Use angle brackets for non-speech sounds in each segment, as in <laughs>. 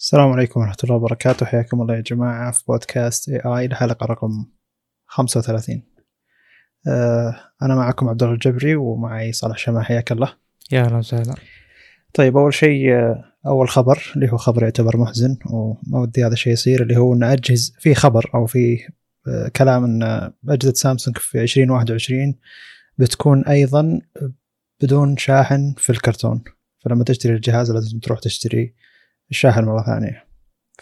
السلام عليكم ورحمة الله وبركاته. حياكم الله يا جماعة في بودكاست اي اي الحلقة رقم 35 آه أنا معكم عبد الله الجبري ومعي صالح شمع. حياك الله. يا أهلا وسهلا. طيب أول شيء آه، أول خبر اللي هو خبر يعتبر محزن وما ودي هذا الشيء يصير اللي هو أن أجهز في خبر أو في آه، كلام أن أجهزة سامسونج في 2021 بتكون أيضا بدون شاحن في الكرتون. فلما تشتري الجهاز لازم تروح تشتري الشاحن مرة ثانية.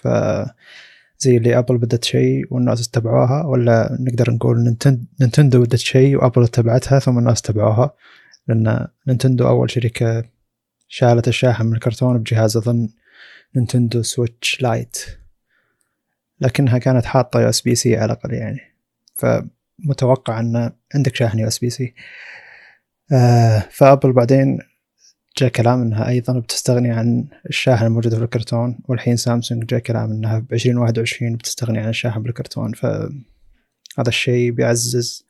ف زي اللي ابل بدت شيء والناس اتبعوها ولا نقدر نقول نينتن- نينتندو بدت شيء وابل اتبعتها ثم الناس اتبعوها لأن نينتندو أول شركة شالت الشاحن من الكرتون بجهاز أظن نينتندو Switch Lite لكنها كانت حاطة USB-C على الأقل يعني. فمتوقع إن عندك شاحن USB-C. فابل بعدين جاء كلام إنها أيضا بتستغني عن الشاحن الموجود في الكرتون والحين سامسونج جاء كلام إنها ب 2021 بتستغني عن الشاحن بالكرتون. فهذا الشيء بيعزز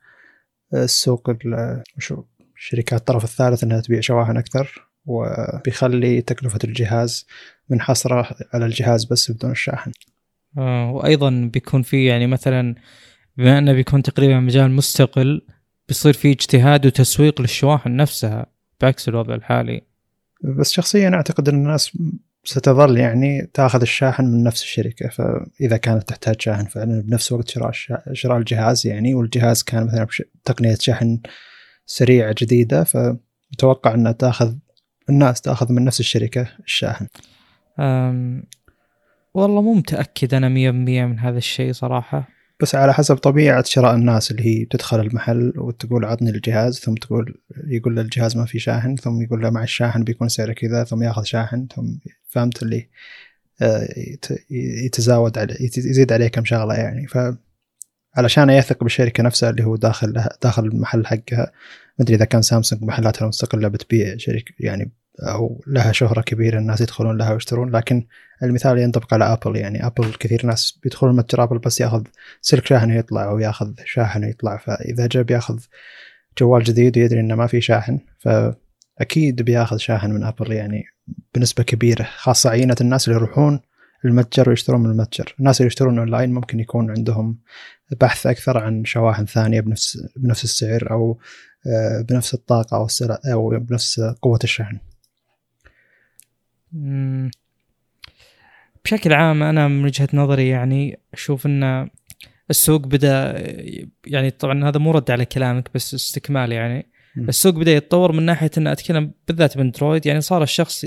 السوق ال- وشو شركات الطرف الثالث إنها تبيع شواحن أكثر وبيخلي تكلفة الجهاز منحصرة على الجهاز بس بدون الشاحن. آه وأيضا بيكون في يعني مثلا بما إنه بيكون تقريبا مجال مستقل بيصير في اجتهاد وتسويق للشواحن نفسها بعكس الوضع الحالي. بس شخصيا أعتقد إن الناس ستظل يعني تأخذ الشاحن من نفس الشركة. فإذا كانت تحتاج شاحن فعلا بنفس وقت شراء شراء الجهاز يعني والجهاز كان مثلا تقنية شحن سريعة جديدة فمتوقع إنها تأخذ الناس تأخذ من نفس الشركة الشاحن. والله مو متأكد أنا 100% من هذا الشيء صراحة. بس على حسب طبيعة شراء الناس اللي هي تدخل المحل وتقول عطني الجهاز ثم تقول يقول له الجهاز ما في شاحن ثم يقول له مع الشاحن بيكون سعره كذا ثم ياخذ شاحن ثم فهمت اللي آه، يت- يتزاود عليه يزيد عليه كم شغلة يعني. ف علشان يثق بالشركة نفسها اللي هو داخل داخل المحل حقها ما أدري إذا كان سامسونج محلاتها المستقله بتبيع شركة يعني أو لها شهرة كبيرة الناس يدخلون لها ويشترون لكن المثال ينطبق على ابل يعني ابل كثير ناس بيدخلون متجر ابل بس ياخذ سلك شاحن ويطلع أو ياخذ شاحن ويطلع فإذا جاء بياخذ جوال جديد ويدري إنه ما في شاحن فأكيد بياخذ شاحن من ابل يعني بنسبة كبيرة. خاصة عينة الناس اللي يروحون المتجر ويشترون من المتجر. الناس اللي يشترون أونلاين ممكن يكون عندهم بحث أكثر عن شواحن ثانية بنفس بنفس السعر أو آه، بنفس الطاقة أو أو بنفس قوة الشحن. بشكل عام أنا من وجهة نظري يعني أشوف إن السوق بدأ يعني طبعا هذا مو رد على كلامك بس استكمال يعني. مم. السوق بدأ يتطور من ناحية إن أتكلم بالذات بأندرويد يعني صار الشخص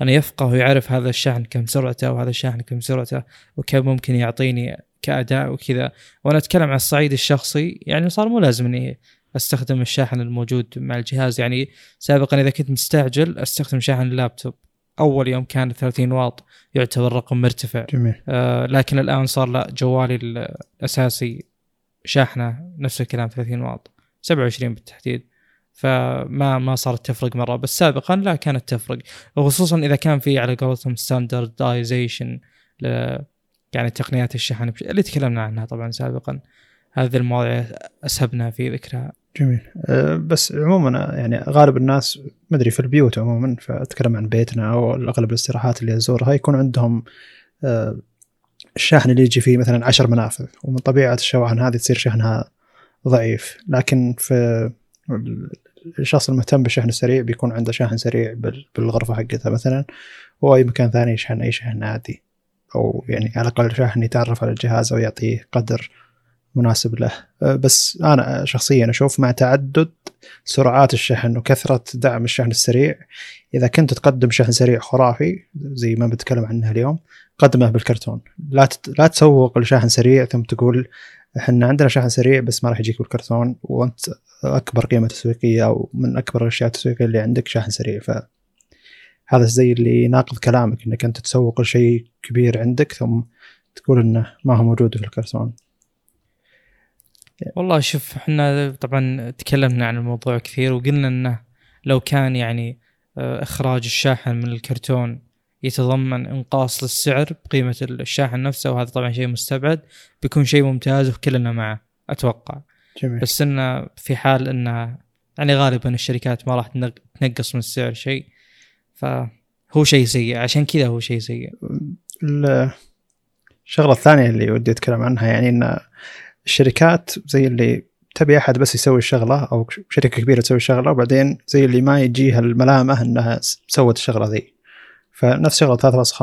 يعني يفقه ويعرف هذا الشاحن كم سرعته وهذا الشاحن كم سرعته وكم ممكن يعطيني كأداء وكذا. وأنا أتكلم على الصعيد الشخصي يعني صار مو لازم إني أستخدم الشاحن الموجود مع الجهاز. يعني سابقا إذا كنت مستعجل أستخدم شاحن اللابتوب. أول يوم كان 30 واط يعتبر رقم مرتفع. جميل. آه لكن الآن صار لا جوالي الأساسي شاحنة نفس الكلام 30 واط 27 بالتحديد. فما ما صارت تفرق مرة بس سابقا لا كانت تفرق. وخصوصا إذا كان في على قولتهم ستاندردايزيشن يعني تقنيات الشحن اللي تكلمنا عنها طبعا سابقا. هذه المواضيع أسهبنا في ذكرها. جميل. أه، بس عموما يعني غالب الناس ما أدري في البيوت عموما فأتكلم عن بيتنا أو أغلب الاستراحات اللي أزورها يكون عندهم أه، الشاحن اللي يجي فيه مثلا عشر منافذ ومن طبيعة الشواحن هذه تصير شحنها ضعيف. لكن في الشخص المهتم بالشحن السريع بيكون عنده شاحن سريع بال- بالغرفة حقتها مثلا وأي مكان ثاني يشحن أي شحن عادي. أو يعني على الأقل شاحن يتعرف على الجهاز أو يعطيه قدر مناسب له. أه، بس أنا شخصيا أشوف مع تعدد سرعات الشحن وكثرة دعم الشحن السريع إذا كنت تقدم شحن سريع خرافي زي ما بتكلم عنه اليوم قدمه بالكرتون. لا. لا تسوق لشاحن سريع ثم تقول إحنا عندنا شاحن سريع بس ما راح يجيك بالكرتون وأنت أكبر قيمة تسويقية أو من أكبر الأشياء التسويقية اللي عندك شاحن سريع. ف هذا زي اللي يناقض كلامك إنك أنت تسوق لشيء كبير عندك ثم تقول إنه ما هو موجود في الكرتون. والله شوف إحنا طبعا تكلمنا عن الموضوع كثير وقلنا إنه لو كان يعني آه، إخراج الشاحن من الكرتون يتضمن إنقاص للسعر بقيمة الشاحن نفسه وهذا طبعا شيء مستبعد بيكون شيء ممتاز وكلنا معه أتوقع. جميل. بس إنه في حال إنه يعني غالبا الشركات ما راح تنق- تنقص من السعر شيء فهو شيء سيء عشان كذا هو شيء سيء. ال- الشغلة الثانية اللي ودي أتكلم عنها يعني ان الشركات زي اللي تبي أحد بس يسوي الشغلة أو شركة كبيرة تسوي الشغلة وبعدين زي اللي ما يجيها الملامه إنها سوت الشغلة ذي. فنفس شغلة 3.5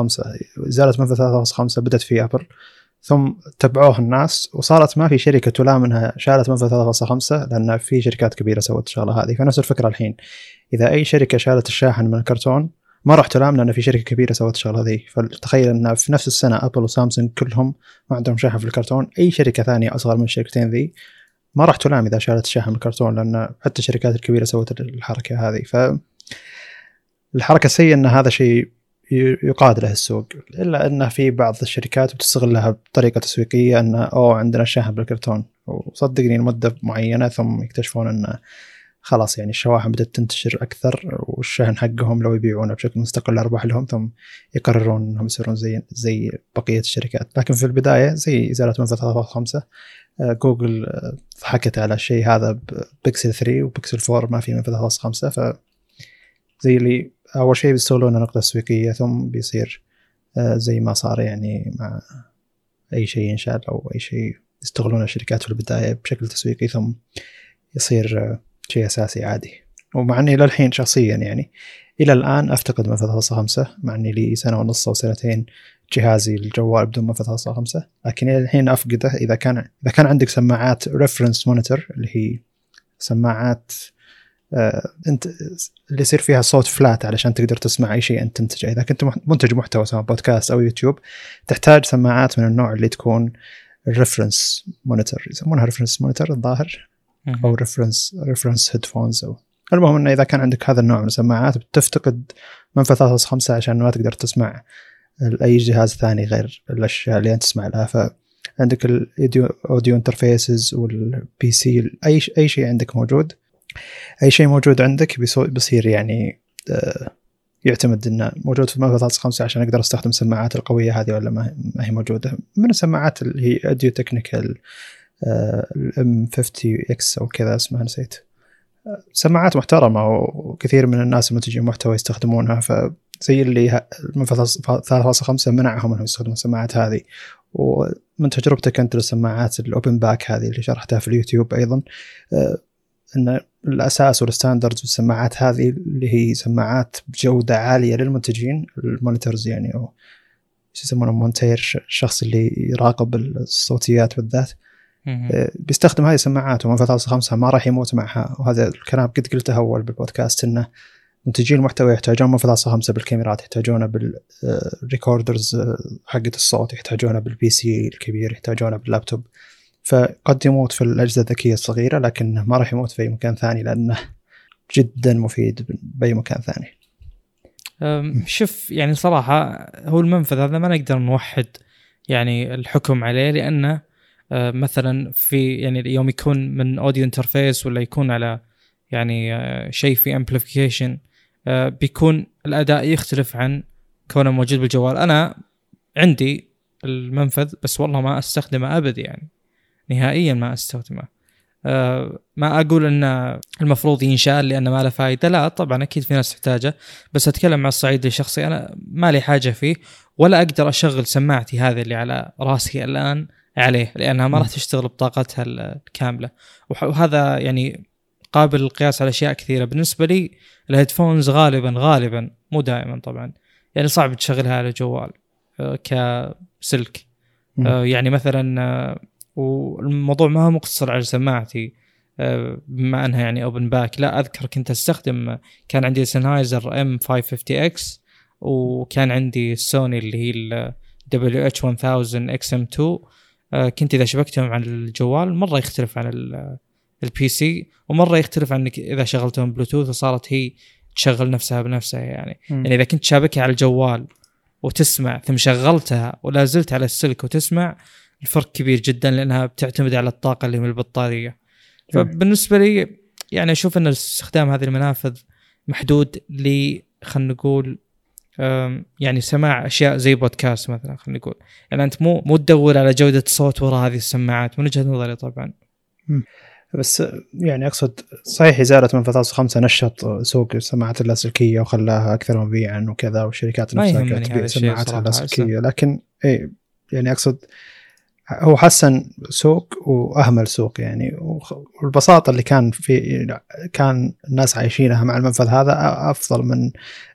ازاله منفذ 3.5 بدأت في Apple ثم تبعوه الناس وصارت ما في شركة تلام إنها شالت منفذ 3.5 لأن في شركات كبيرة سوت الشغلة هذه. فنفس الفكرة الحين. إذا أي شركة شالت الشاحن من الكرتون ما راح تلام لأن في شركة كبيرة سوت الشغلة ذي فتخيل إن في نفس السنة Apple و Samsung كلهم ما عندهم شاحن في الكرتون. أي شركة ثانية أصغر من الشركتين ذي ما راح تلام إذا شالت الشاحن من الكرتون لأن حتى الشركات الكبيرة سوت الحركة هذه. ف الحركة السيئة إن هذا شيء يقاد له السوق. إلا إن في بعض الشركات بتستغلها بطريقة تسويقية إن أوه عندنا الشاحن بالكرتون. وصدقني لمدة معينة ثم يكتشفون إن خلاص يعني الشواحن بدأت تنتشر أكثر والشحن حقهم لو يبيعونه بشكل مستقل أرباح لهم ثم يقررون إنهم يصيرون زي زي بقية الشركات. لكن في البداية زي إزالة منفذ 3.5 آه، جوجل آه، ضحكت على الشيء هذا ببيكسل 3 وبيكسل 4 ما في منفذ 3.5 ف زي اللي أول شيء بيستغلون نقطة تسويقية ثم بيصير آه، زي ما صار يعني مع أي شيء ينشال أو أي شيء يستغلون الشركات في البداية بشكل تسويقي ثم يصير شيء أساسي عادي. ومع إني للحين شخصيا يعني إلى الآن أفتقد منفذ 3.5 مع إني لي سنة ونص أو سنتين جهازي الجوال بدون منفذ 3.5 لكن إلى الحين أفقده إذا كان إذا كان عندك سماعات reference monitor اللي هي سماعات آه أنت اللي يصير فيها صوت flat علشان تقدر تسمع أي شيء أنت تنتجه إذا كنت منتج محتوى سواء بودكاست أو يوتيوب تحتاج سماعات من النوع اللي تكون ال reference monitor يسمونها reference monitor الظاهر. أو reference reference headphones أو المهم إنه إذا كان عندك هذا النوع من السماعات بتفتقد منفذ 3.5 عشان ما تقدر تسمع أي جهاز ثاني غير الأشياء اللي أنت تسمع لها. فعندك ال audio interfaces وال PC أي أي شيء عندك موجود. أي شيء موجود عندك بيصير يعني آه، يعتمد إنه موجود في منفذ 3.5 عشان أقدر أستخدم السماعات القوية هذه ولا ما هي موجودة. من السماعات اللي هي Audio Technica ال M 50 X أو كذا اسمها نسيت. سماعات محترمة وكثير من الناس المنتجين محتوى يستخدمونها فزي اللي المنفذ 3.5 منعهم إنهم يستخدمون السماعات هذه. ومن تجربتك أنت للسماعات ال open back هذه اللي شرحتها في اليوتيوب أيضا آه، إن الأساس وال standards والسماعات هذه اللي هي سماعات بجودة عالية للمنتجين ال monitors يعني أو يسمونه monitor الشخص اللي يراقب الصوتيات بالذات. بيستخدم هذه السماعات ومنفذ 3.5 ما راح يموت معها. وهذا الكلام قد قلته أول بالبودكاست إنه منتجين المحتوى يحتاجون منفذ 3.5 بالكاميرات يحتاجونه بال recorders حقة الصوت يحتاجونه بال PC الكبير يحتاجونه باللابتوب. فقد يموت في الأجهزة الذكية الصغيرة لكن ما راح يموت في أي مكان ثاني لأنه جدا مفيد بأي مكان ثاني. شوف يعني صراحة هو المنفذ هذا ما نقدر نوحد يعني الحكم عليه لأنه آه، مثلا في يعني يوم يكون من audio interface ولا يكون على يعني آه، شيء في amplification بيكون الأداء يختلف عن كونه موجود بالجوال. أنا عندي المنفذ بس والله ما أستخدمه ابد يعني نهائيا ما أستخدمه. آه، ما أقول إن المفروض ينشال لأنه ما له فائده لا طبعا أكيد في ناس تحتاجه بس أتكلم على الصعيد الشخصي. أنا ما لي حاجة فيه ولا أقدر أشغل سماعتي هذه اللي على راسي الآن. عليه لأنها ما راح تشتغل بطاقتها الكاملة. وهذا يعني قابل للقياس على أشياء كثيرة. بالنسبة لي الهيدفونز غالبا غالبا مو دائما طبعا. يعني صعب تشغلها على جوال آه، كسلك. آه، يعني مثلا آه، والموضوع ما هو مقتصر على سماعتي بما أنها يعني open back لا أذكر كنت أستخدم كان عندي Sennheiser M 550 X وكان عندي السوني اللي هي ال WH 1000 XM 2 آه، كنت إذا شبكتهم على الجوال مرة يختلف عن ال- ال PC ومرة يختلف عنك إذا شغلتهم بلوتوث وصارت هي تشغل نفسها بنفسها يعني مم. يعني إذا كنت شابكها على الجوال وتسمع ثم شغلتها ولا زلت على السلك وتسمع الفرق كبير جدا لأنها بتعتمد على الطاقة اللي من البطارية. فبالنسبة لي يعني أشوف إن استخدام هذه المنافذ محدود ل خلينا نقول يعني سماع أشياء زي بودكاست مثلا خلينا نقول. يعني أنت مو مو تدور على جودة صوت وراء هذه السماعات من وجهة نظري طبعا. بس يعني أقصد صحيح إزالة منفذ 3.5 نشط سوق السماعات اللاسلكية وخلاها أكثر مبيعا وكذا والشركات نفسها هذا تبيع صراحة، اللاسلكية. لكن اي يعني أقصد هو حسن سوق وأهمل سوق يعني. والبساطة اللي كان في كان الناس عايشينها مع المنفذ هذا أفضل من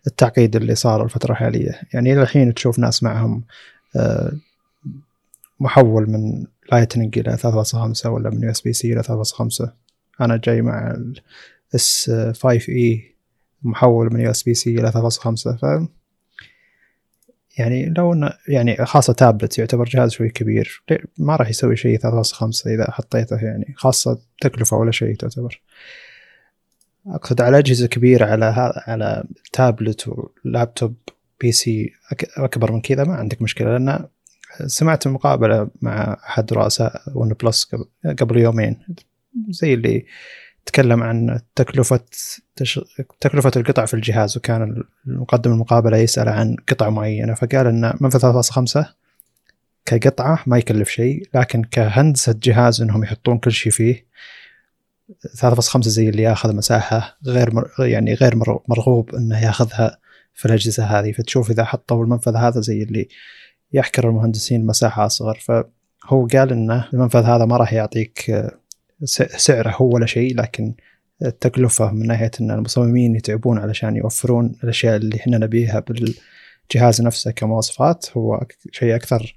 التعقيد اللي صار الفترة الحالية. يعني الحين تشوف ناس معهم آه، محول من Lightning إلى 3.5 ولا من USB-C إلى 3.5 أنا جاي مع ال S 5 e محول من USB-C إلى 3.5 ف يعني لو إنه يعني خاصة تابلت يعتبر جهاز شوي كبير ما راح يسوي شيء 3.5 إذا حطيته يعني خاصة تكلفة ولا شيء تعتبر. أقصد على أجهزة كبيرة على على تابلت ولابتوب PC أكبر من كذا ما عندك مشكلة. لأن سمعت مقابلة مع أحد رؤساء OnePlus قبل يومين زي اللي تكلم عن تكلفة تش... تكلفة القطع في الجهاز وكان المقدم المقابلة يسأل عن قطع معينة فقال أن منفذ 3.5 كقطعة ما يكلف شيء لكن كهندسة جهاز أنهم يحطون كل شيء فيه 3.5 زي اللي ياخذ مساحة غير مر... يعني غير مر- مرغوب أنه ياخذها في الأجهزة هذه. فتشوف إذا حطوا المنفذ هذا زي اللي يحكر المهندسين مساحة أصغر. فهو قال أن المنفذ هذا ما راح يعطيك سعره هو ولا شيء لكن التكلفة من ناحية أن المصممين يتعبون علشان يوفرون الأشياء اللي إحنا نبيها بالجهاز نفسه كمواصفات هو شيء أكثر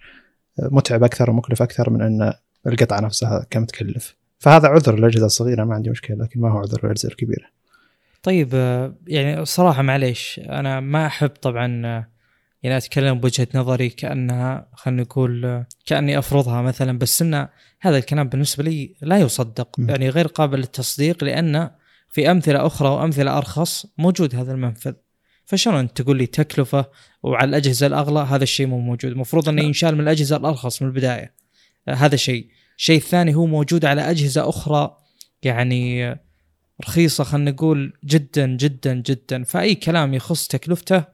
متعب أكثر ومكلف أكثر من أن القطعة نفسها كم تكلف فهذا عذر للأجهزة الصغيرة ما عندي مشكلة لكن ما هو عذر للأجهزة الكبيرة. طيب يعني صراحة معليش أنا ما أحب طبعا يعني أتكلم بوجهة نظري كأنها خلينا نقول كأني أفرضها مثلا بس إن هذا الكلام بالنسبة لي لا يصدق. يعني غير قابل للتصديق لأن في أمثلة أخرى وأمثلة أرخص موجود هذا المنفذ. فشلون أنت تقول لي تكلفة وعلى الأجهزة الأغلى هذا الشيء مو موجود؟ المفروض لا. ينشال من الأجهزة الأرخص من البداية. آه، هذا شيء. الشيء الثاني هو موجود على أجهزة أخرى يعني رخيصة خلينا نقول جدا جدا جدا. فأي كلام يخص تكلفته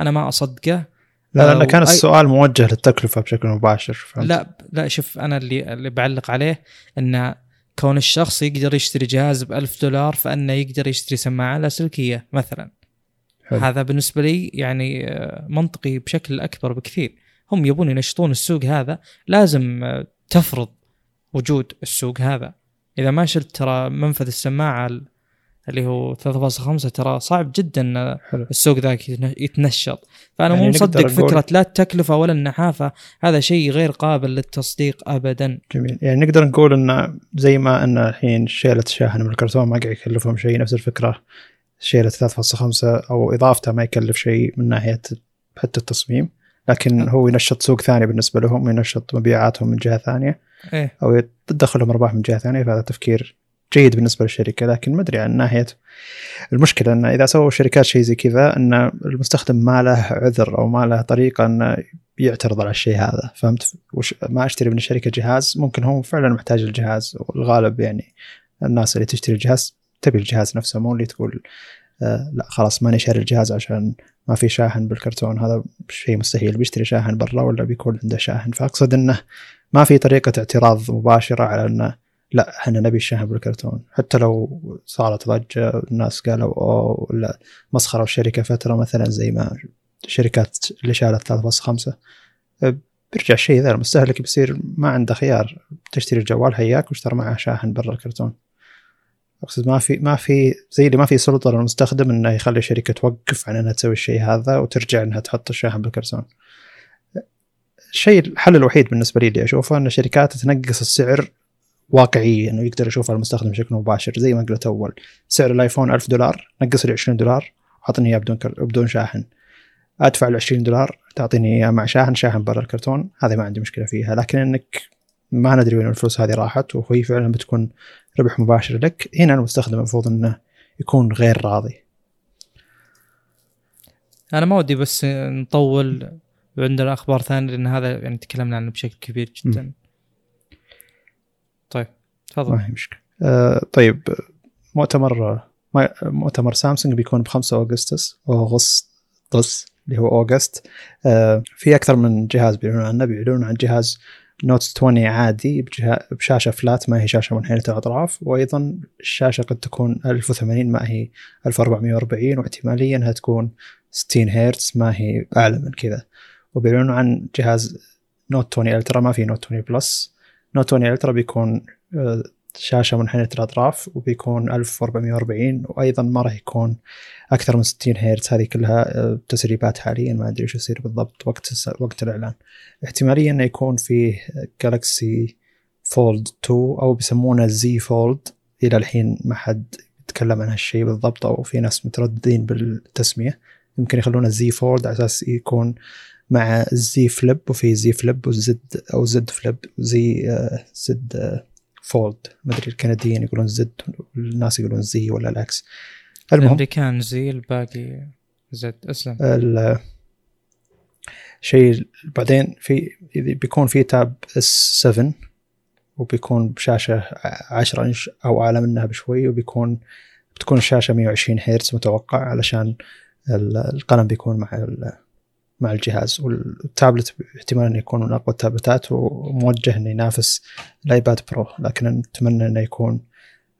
أنا ما أصدقه. لا آه، لأن كان السؤال موجه للتكلفة بشكل مباشر فهمت؟ لا لا شوف أنا اللي اللي بعلق عليه إن كون الشخص يقدر يشتري جهاز ب 1000 دولار فإنه يقدر يشتري سماعة لاسلكيه مثلا حلو. هذا بالنسبة لي يعني آه، منطقي بشكل أكبر بكثير هم يبون ينشطون السوق هذا لازم آه، تفرض وجود السوق هذا إذا ما شلت ترى منفذ السماعة ال- اللي هو 3.5 ترى صعب جدا آه، حلو. السوق ذاك يتن- يتنشط. فأنا يعني مو مصدق فكرة لا التكلفه ولا النحافة هذا شيء غير قابل للتصديق ابدا. جميل. يعني نقدر نقول إن زي ما إن الحين شيلة الشاحن من الكرتون ما قاعد يكلفهم شيء نفس الفكرة. شيلة 3.5 أو إضافته ما يكلف شيء من ناحية حتى التصميم لكن هو ينشط سوق ثاني بالنسبة لهم ينشط مبيعاتهم من جهة ثانية إيه. أو تدخلهم أرباح من جهة ثانية فهذا تفكير جيد بالنسبة للشركة لكن ما أدري عن ناحية المشكلة ان إذا سووا الشركات شيء زي كذا إن المستخدم ما له عذر أو ما له طريقة إنه يعترض على الشيء هذا فهمت؟ وش ما أشتري من الشركة جهاز ممكن هو فعلا محتاج الجهاز والغالب يعني الناس اللي تشتري الجهاز تبي الجهاز نفسه مو اللي تقول آه لا خلاص ماني شاري الجهاز عشان ما في شاحن بالكرتون هذا شيء مستحيل بيشتري شاحن برا ولا بيكون عنده شاحن؟ فأقصد إنه ما في طريقة اعتراض مباشرة على إنه لا إحنا نبي الشاحن بالكرتون. حتى لو صارت ضجة الناس قالوا أوه ولا مسخرة الشركة فترة مثلا زي ما الشركات اللي شالت 3.5 بيرجع الشيء ذا المستهلك بيصير ما عنده خيار. تشتري الجوال هياك واشترى معه شاحن برا الكرتون. أقصد ما في ما في زي اللي ما في سلطة للمستخدم إنه يخلي الشركة توقف عن إنها تسوي الشيء هذا وترجع إنها تحط الشاحن بالكرتون. الشيء الحل الوحيد بالنسبة لي اللي أشوفه إن الشركات تنقص السعر واقعيا إنه يقدر يشوفها المستخدم بشكل مباشر. زي ما قلت أول سعر الآيفون 1000 دولار نقص لي 20 دولار اعطني إياه بدون كر... بدون شاحن. أدفع ال 20 دولار تعطيني إياه مع شاحن شاحن برا الكرتون. هذه ما عندي مشكلة فيها. لكن إنك ما ندري وين الفلوس هذه راحت وهي فعلا بتكون ربح مباشر لك. هنا المستخدم المفروض إنه يكون غير راضي. أنا ما ودي بس نطول وعندنا أخبار ثانية لأن هذا يعني تكلمنا عنه بشكل كبير جدا. طيب تفضل. ما هي مشكلة. آه طيب مؤتمر مؤتمر سامسونج بيكون ب 5 أغسطس أغسطس اللي هو اوغست آه في أكثر من جهاز بيعلنون عنه بيعلنون عن جهاز Note 20 عادي بشاشة flat ما هي شاشة منحنيه الأطراف. وأيضا الشاشة قد تكون 1080 ما هي 1440 واحتماليا انها تكون 60 هرتز ما هي أعلى من كذا. وبيعلنوا عن جهاز Note 20 Ultra ما في Note 20 Plus Note 20 Ultra بيكون آه، شاشة منحنيه الاطراف وبيكون 1440 وأيضا ما راح يكون أكثر من 60 هرتز هذه كلها آه، تسريبات حاليا ما أدري إيش يصير بالضبط وقت وقت الإعلان. احتماليا إنه يكون فيه Galaxy Fold 2 أو بيسمونه Z Fold إلى الحين ما حد يتكلم عن هالشيء بالضبط أو في ناس مترددين بالتسمية. يمكن يخلونه Z Fold على أساس يكون مع ال Z Flip وفي Z Flip وال Z أو Z Flip آه، Z آه، Fold ما أدري الكنديين يقولون زد والناس يقولون زي ولا العكس. المهم الأمريكان زي الباقي زد اسلم ال- شيء بعدين في بيكون في تاب اس 7 وبيكون بشاشة 10 إنش أو أعلى منها بشوي وبيكون بتكون الشاشه 120 هرتز متوقع علشان ال- القلم بيكون مع مع الجهاز والتابلت احتمال انه يكون من أقوى التابلتات وموجه انه ينافس الآيباد pro. لكن نتمنى انه يكون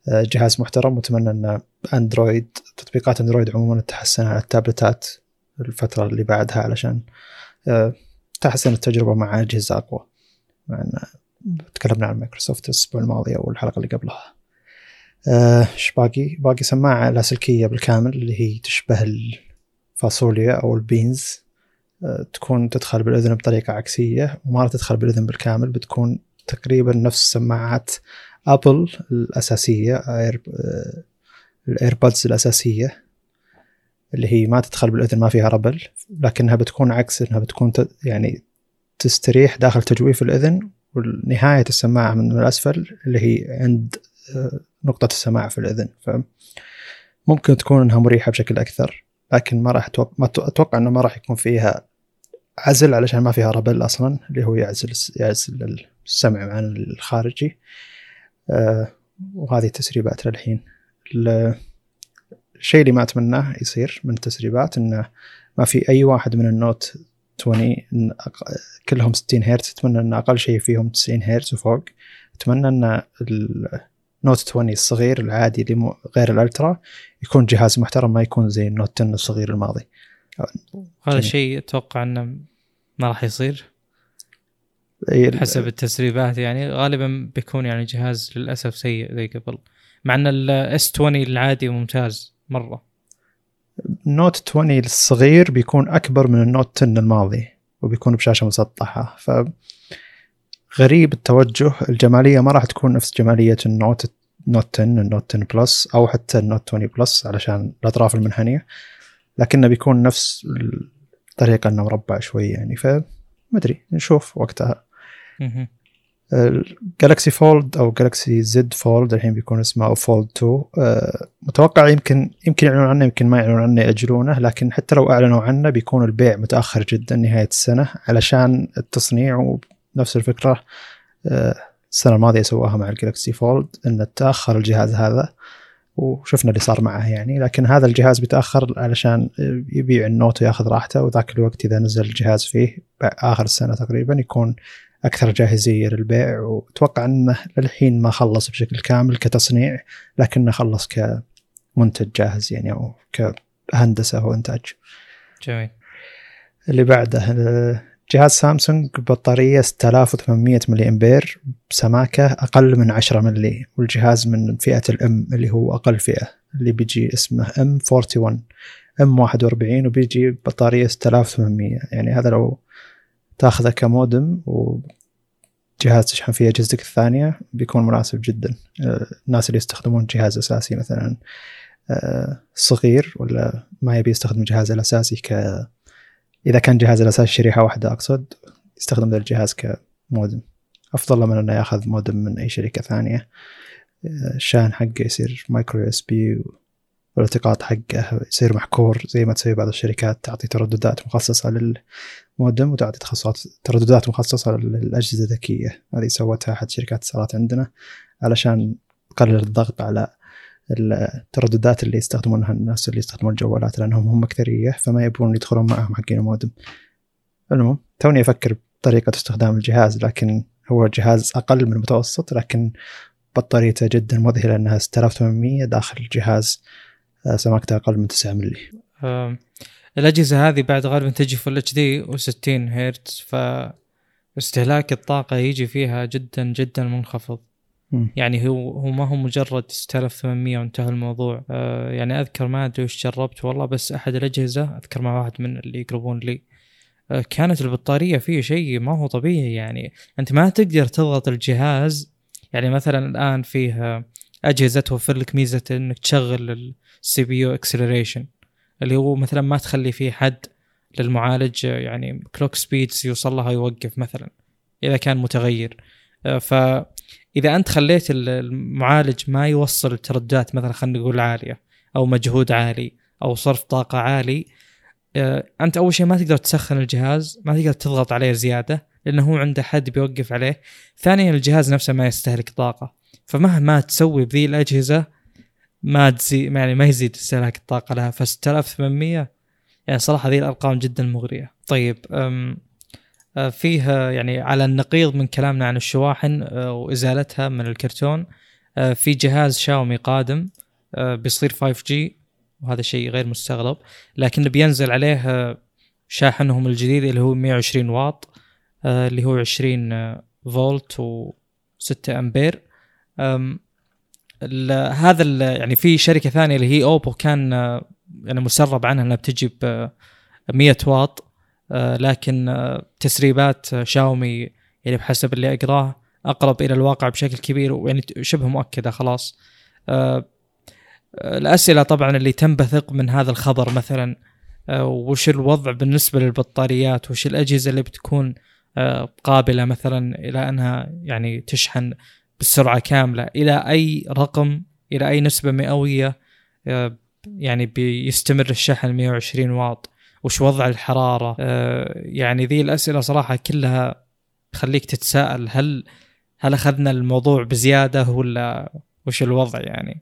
آه، جهاز محترم واتمنى أن أندرويد تطبيقات أندرويد عموما تتحسن على التابلتات الفترة اللي بعدها علشان آه، تحسن التجربة مع أجهزة أقوى. مع أن تكلمنا عن مايكروسوفت الأسبوع الماضي أو الحلقة اللي قبلها. آه، إيش باقي؟ باقي سماعة لاسلكيه بالكامل اللي هي تشبه الفاصوليا أو ال beans. تكون تدخل بالأذن بطريقة عكسية وما تدخل بالأذن بالكامل بتكون تقريبا نفس سماعات ابل الأساسية اير الايربودز الأساسية اللي هي ما تدخل بالأذن ما فيها rubber لكنها بتكون عكس إنها بتكون يعني تستريح داخل تجويف الأذن ونهاية السماعة من الأسفل اللي هي عند آه، نقطة السماع في الأذن فممكن تكون إنها مريحة بشكل أكثر. لكن ما راح أتوقع, أتوقع إنه ما راح يكون فيها عزل علشان ما فيها ربل أصلا اللي هو يعزل يعزل السمع عن الخارجي. آه، وهذه تسريبات للحين. ال- الشيء اللي ما أتمناه يصير من التسريبات إنه ما في أي واحد من النوت 20 إن أق- كلهم 60 هرتز. أتمنى إن أقل شيء فيهم 90 هرتز وفوق. أتمنى إن النوت 20 الصغير العادي اللي مو غير الألترا يكون جهاز محترم ما يكون زي النوت 10 الصغير الماضي. هذا. الشيء أتوقع إنه ما راح يصير. حسب التسريبات يعني. غالبا بيكون يعني جهاز للأسف سيء زي قبل. مع إن الاس 20 العادي ممتاز مرة. النوت 20 الصغير بيكون أكبر من النوت 10 الماضي وبيكون بشاشة مسطحة. ف غريب التوجه. الجمالية ما راح تكون نفس جمالية النوت نوت 10 النوت 10 plus أو حتى النوت 20 plus علشان الأطراف المنحنية لكنه بيكون نفس الطريقة إنه مربع شوي يعني. ف ما أدري نشوف وقتها. مهم. جالكسي فولد أو جالكسي زد فولد الحين بيكون اسمه أو فولد 2 آه، متوقع يمكن يمكن يعلنون عنه يمكن ما يعلنون عنه يأجلونه لكن حتى لو أعلنوا عنه بيكون البيع متأخر جدا نهاية السنة علشان التصنيع ونفس الفكرة. آه، السنة الماضية سواها مع الجالكسي فولد انه تأخر الجهاز هذا وشفنا اللي صار معه يعني. لكن هذا الجهاز بيتأخر علشان يبيع النوت ويأخذ راحته وذاك الوقت إذا نزل الجهاز فيه آخر السنة تقريبا يكون أكثر جاهزية للبيع. وأتوقع إنه للحين ما خلص بشكل كامل كتصنيع لكنه خلص كمنتج جاهز يعني أو كهندسة وانتاج. جميل. اللي بعده جهاز سامسونج بطارية 6800 ملي أمبير بسماكه أقل من 10 ملي والجهاز من فئة الأم اللي هو أقل فئة اللي بيجي اسمه ام 41 ام 41 وبيجي بطاريه 6800 يعني هذا لو تاخذه كمودم وجهاز تشحن فيه أجهزتك الثانية بيكون مناسب جدا. آه، الناس اللي يستخدمون جهاز أساسي مثلا آه، صغير ولا ما يبي يستخدم جهازه الأساسي ك إذا كان جهاز الاساسي شريحة واحدة أقصد يستخدم ذا الجهاز كمودم. أفضل له من إنه يأخذ مودم من أي شركة ثانية. آه، الشاحن حقه يصير micro USB والالتقاط حقه يصير محكور زي ما تسوي بعض الشركات تعطي ترددات مخصصة للمودم وتعطي تخصصات ترددات مخصصة للأجهزة الذكية. هذه سوتها أحد شركات الاتصالات عندنا علشان تقلل الضغط على الترددات اللي يستخدمونها الناس اللي يستخدمون الجوالات لأنهم هم اكثريه فما يبون يدخلون معهم حقين المودم المهم توني أفكر بطريقة استخدام الجهاز لكن هو جهاز أقل من المتوسط لكن بطاريته جدا مذهلة انها 6800 داخل جهاز آه، سماكته أقل من 9 ملي الأجهزة هذه بعد غالبا تجي فل اتش دي و60 هرتز فاستهلاك الطاقة يجي فيها جدا جدا منخفض. يعني هو هو ما هو مجرد 6800 وانتهى الموضوع. آه يعني أذكر ما أدري وش جربت والله بس أحد الأجهزة أذكر مع واحد من اللي يقربون لي آه كانت البطارية فيه شيء ما هو طبيعي. يعني أنت ما تقدر تضغط الجهاز. يعني مثلا الآن فيه أجهزة توفر لك ميزة إنك تشغل ال CPU acceleration اللي هو مثلا ما تخلي فيه حد للمعالج آه، يعني كلوك سبيدز يوصل لها يوقف مثلا إذا كان متغير. آه، فاذا أنت خليت ال- المعالج ما يوصل الترددات مثلا خلينا نقول عالية أو مجهود عالي أو صرف طاقة عالي آه، أنت أول شيء ما تقدر تسخن الجهاز ما تقدر تضغط عليه زيادة لأنه هو عنده حد بيوقف عليه. ثانيا الجهاز نفسه ما يستهلك طاقة فمهما تسوي بذي الأجهزة ما تزي يعني ما يزيد استهلاك الطاقة لها. ف 6800 يعني صراحة ذي الأرقام جدا مغرية. طيب آه، فيه يعني على النقيض من كلامنا عن الشواحن آه، وإزالتها من الكرتون. آه، في جهاز شاومي قادم بيصير 5G وهذا شيء غير مستغرب. لكن بينزل عليه شاحنهم الجديد اللي هو 120 واط اللي هو 20 آه، فولت و6 أمبير. هذا يعني في شركة ثانية اللي هي اوبو كان يعني مسرب عنها إنها بتجي ب 100 واط. لكن آه، تسريبات آه، شاومي يعني بحسب اللي أقراه أقرب إلى الواقع بشكل كبير ويعني شبه مؤكدة خلاص. آه، آه، الأسئلة طبعا اللي تنبثق من هذا الخبر مثلا آه، وش الوضع بالنسبة للبطاريات وش الأجهزة اللي بتكون آه، قابلة مثلا إلى أنها يعني تشحن بالسرعه كاملة إلى أي رقم إلى أي نسبة مئوية آه، يعني بيستمر الشحن 120 واط. وش وضع الحرارة. آه، يعني ذي الأسئلة صراحة كلها تخليك تتساءل هل هل أخذنا الموضوع بزيادة ولا وش الوضع يعني؟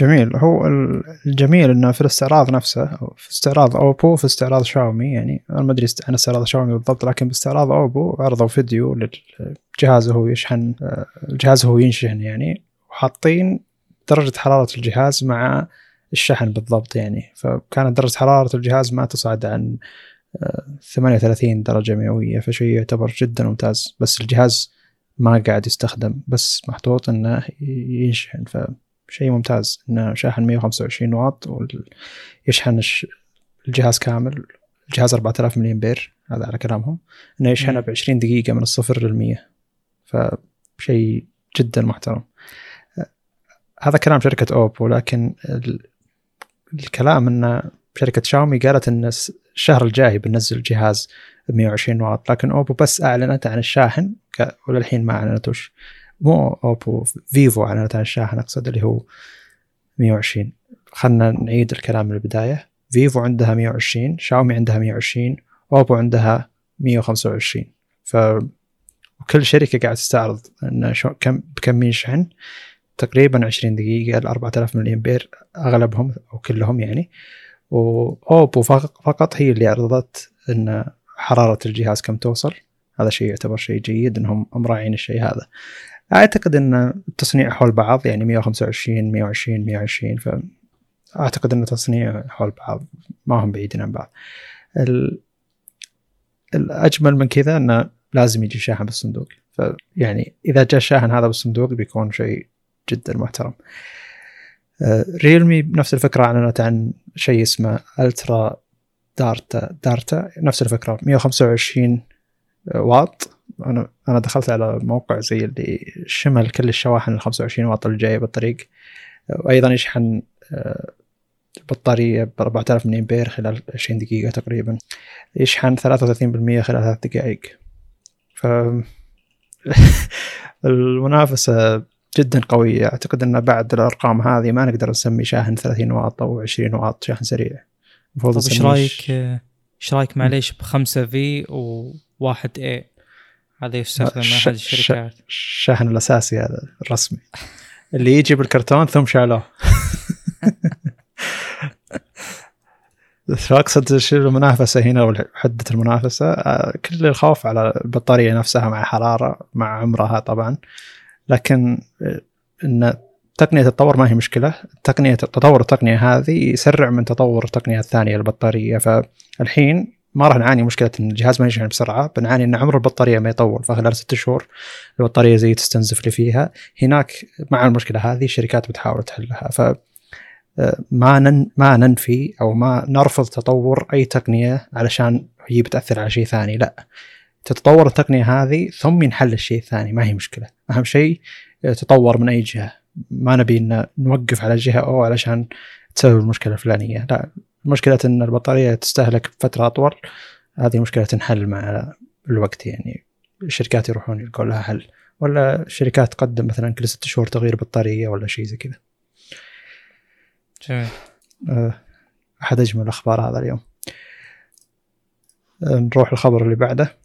جميل. هو ال- الجميل إنه في الاستعراض نفسه في استعراض أوبو في استعراض شاومي. يعني أنا ما أدري عن استعراض شاومي بالضبط لكن باستعراض أوبو عرضوا فيديو للجهاز وهو يشحن آه، الجهاز وهو ينشحن يعني وحاطين درجة حرارة الجهاز مع الشحن بالضبط يعني. فكانت درجة حرارة الجهاز ما تصعد عن آه، 38 درجة مئوية فشيء يعتبر جدا ممتاز. بس الجهاز ما قاعد يستخدم بس محطوط إنه ينشحن. فشيء ممتاز إنه شاحن 125 واط ويشحن الجهاز كامل. الجهاز 4000 ملي امبير هذا على كلامهم. إنه يشحنه. ب 20 دقيقة من الصفر للمية فشيء جدا محترم. آه، هذا كلام شركة اوبو لكن الكلام إن شركة شاومي قالت إن الشهر الجاي بننزل جهاز ب 120 واط لكن أوبو بس أعلنت عن الشاحن وللحين ما أعلنت وش. مو أوبو فيفو أعلنت عن الشاحن أقصد اللي هو 120 خلنا نعيد الكلام من البداية. فيفو عندها 120 شاومي عندها 120 أوبو عندها 125 ف وكل شركة قاعدة تستعرض إن شو كم بكم يشحن تقريبا 20 دقيقة ل 4000 ملي امبير أغلبهم أو كلهم يعني. واوبو فق- فقط هي اللي عرضت إن حرارة الجهاز كم توصل. هذا شيء يعتبر شيء جيد إنهم مراعين الشيء هذا. أعتقد إن التصنيع حول بعض يعني 125 120 120 فاعتقد إن التصنيع حول بعض ما هم بعيدين عن بعض. ال... الأجمل من كذا انه لازم يجي شاحن بالصندوق. فيعني إذا جاء الشاحن هذا بالصندوق بيكون شيء جدا محترم. آه، ريلمي بنفس الفكرة أعلنت عن شيء اسمه الترا دارتا دارتا نفس الفكرة 125 واط. أنا أنا دخلت على موقع زي اللي شمل كل الشواحن ال 25 واط اللي جاية بالطريق. وأيضا يشحن آه، البطاريه ب 4000 ملي امبير خلال 20 دقيقة تقريبا. يشحن 33% خلال ثلاث دقائق. ف <laughs> المنافسة جدا قويه أعتقد أن بعد الأرقام هذه ما نقدر نسمي شاحن 30 واط أو 20 واط شاحن سريع. المفروض طيب إيش رأيك؟ إيش رأيك معليش ب 5 في و1 اي هذا يستخدم احد الشركات الشاحن الأساسي هذا الرسمي. اللي يجي بالكرتون ثم شالوه. <laughs> فاقصد المنافسة هنا وحده المنافسة. آه، كل الخوف على البطارية نفسها مع حرارة مع عمرها طبعا. لكن آه، إن تقنية التطور ما هي مشكلة. تقنية تطور التقنية هذه يسرع من تطور التقنية الثانية البطارية. فالحين ما راح نعاني مشكلة إن الجهاز ما يشحن بسرعة. بنعاني إن عمر البطارية ما يطول. فخلال ست شهور البطارية زي تستنزف اللي فيها. هناك مع المشكلة هذه الشركات بتحاول تحلها. ف آه، ما نن ما ننفي أو ما نرفض تطور أي تقنية علشان هي بتأثر على شيء ثاني. لا. تتطور التقنية هذه ثم ينحل الشيء الثاني. ما هي مشكلة. أهم شيء آه، تطور من أي جهة. ما نبي إن نوقف على جهة أو علشان تسبب المشكلة الفلانية. لا مشكله إن البطارية تستهلك فتره أطول. هذه مشكلة تنحل مع الوقت. يعني الشركات يروحون يلقون لها حل ولا الشركات تقدم مثلا كل ست شهور تغيير بطارية ولا شيء زي كذا. جميل. آه، أحد أجمل الأخبار هذا اليوم. آه، نروح الخبر اللي بعده.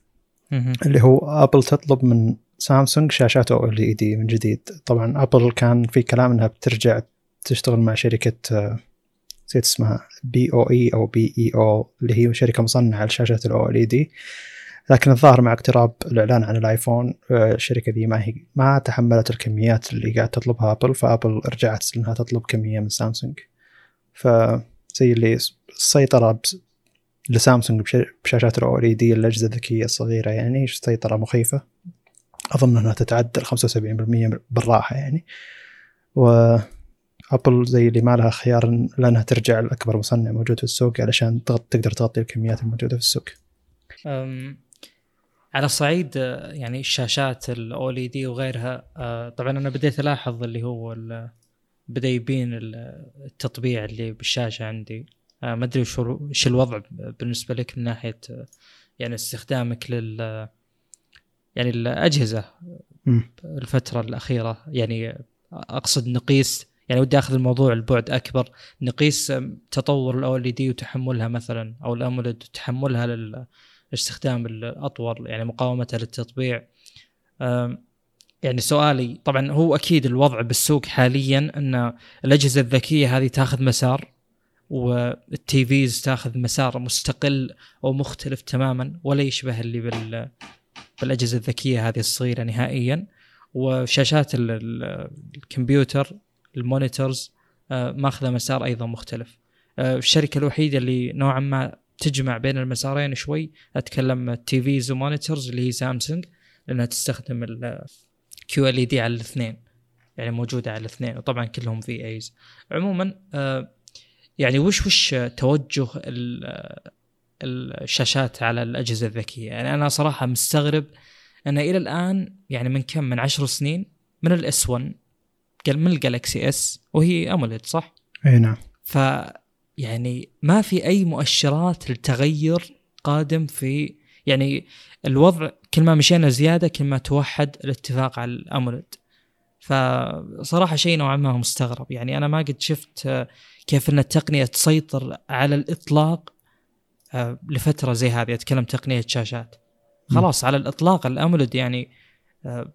اللي هو ابل تطلب من سامسونج شاشات OLED من جديد. طبعا ابل كان في كلام إنها بترجع تشتغل مع شركة آه، نسيت اسمها بي أو إي أو بي إي أو اللي هي شركة مصنعة لشاشات ال OLED لكن الظاهر مع اقتراب الإعلان عن الآيفون آه، الشركة ذي ما هي ما تحملت الكميات اللي قاعد تطلبها ابل فابل رجعت إنها تطلب كمية من سامسونج فزي اللي السيطرة لسامسونج بش- بشاشات ال OLED الأجهزة الذكية الصغيرة يعني سيطرة مخيفة. أظن إنها تتعدى ال 75% بالراحة يعني. وابل زي اللي ما لها خيار لأنها ترجع لأكبر مصنع موجود في السوق علشان تغط- تقدر تغطي الكميات الموجودة في السوق. على صعيد يعني الشاشات الاولي دي وغيرها طبعا أنا بديت ألاحظ اللي هو بدأ يبين ال- التطبيع اللي بالشاشة عندي. ما أدري هو- وش الوضع بالنسبة لك من ناحية آه، يعني استخدامك لل يعني الأجهزة مم. الفترة الأخيرة. يعني أقصد نقيس يعني ودي أخذ الموضوع البعد أكبر. نقيس تطور الاو إل دي وتحملها مثلا أو الامولد وتحملها للاستخدام الأطول يعني مقاومتها للتطبيع. يعني سؤالي طبعا هو أكيد الوضع بالسوق حاليا إن الأجهزة الذكية هذه تأخذ مسار. والتي فيز تاخذ مسار مستقل أو مختلف تماما ولا يشبه اللي بال بالأجهزة الذكية هذه الصغيرة نهائيا. وشاشات ال- ال- الكمبيوتر ال monitors آه، ماخذة مسار أيضا مختلف. آه، الشركة الوحيدة اللي نوعا ما تجمع بين المسارين شوي أتكلم TVs و monitors اللي هي سامسونج لأنها تستخدم ال QLED على الاثنين يعني موجودة على الاثنين وطبعا كلهم VAs. عموما آه، يعني وش وش توجه ال- الشاشات على الأجهزة الذكية؟ يعني أنا صراحة مستغرب أن إلى الآن يعني من كم؟ من عشر سنين من ال S 1 قال من الجالكسي S وهي AMOLED صح؟ إي نعم. ف يعني ما في أي مؤشرات للتغير قادم في يعني الوضع كل ما مشينا زيادة كل ما توحد الاتفاق على ال AMOLED. فصراحه شيء نوعا ما مستغرب. يعني أنا ما قد شفت كيف أن التقنية تسيطر على الإطلاق آه، لفترة زي هذه. أتكلم تقنية شاشات. خلاص على الإطلاق ال AMOLED يعني آه،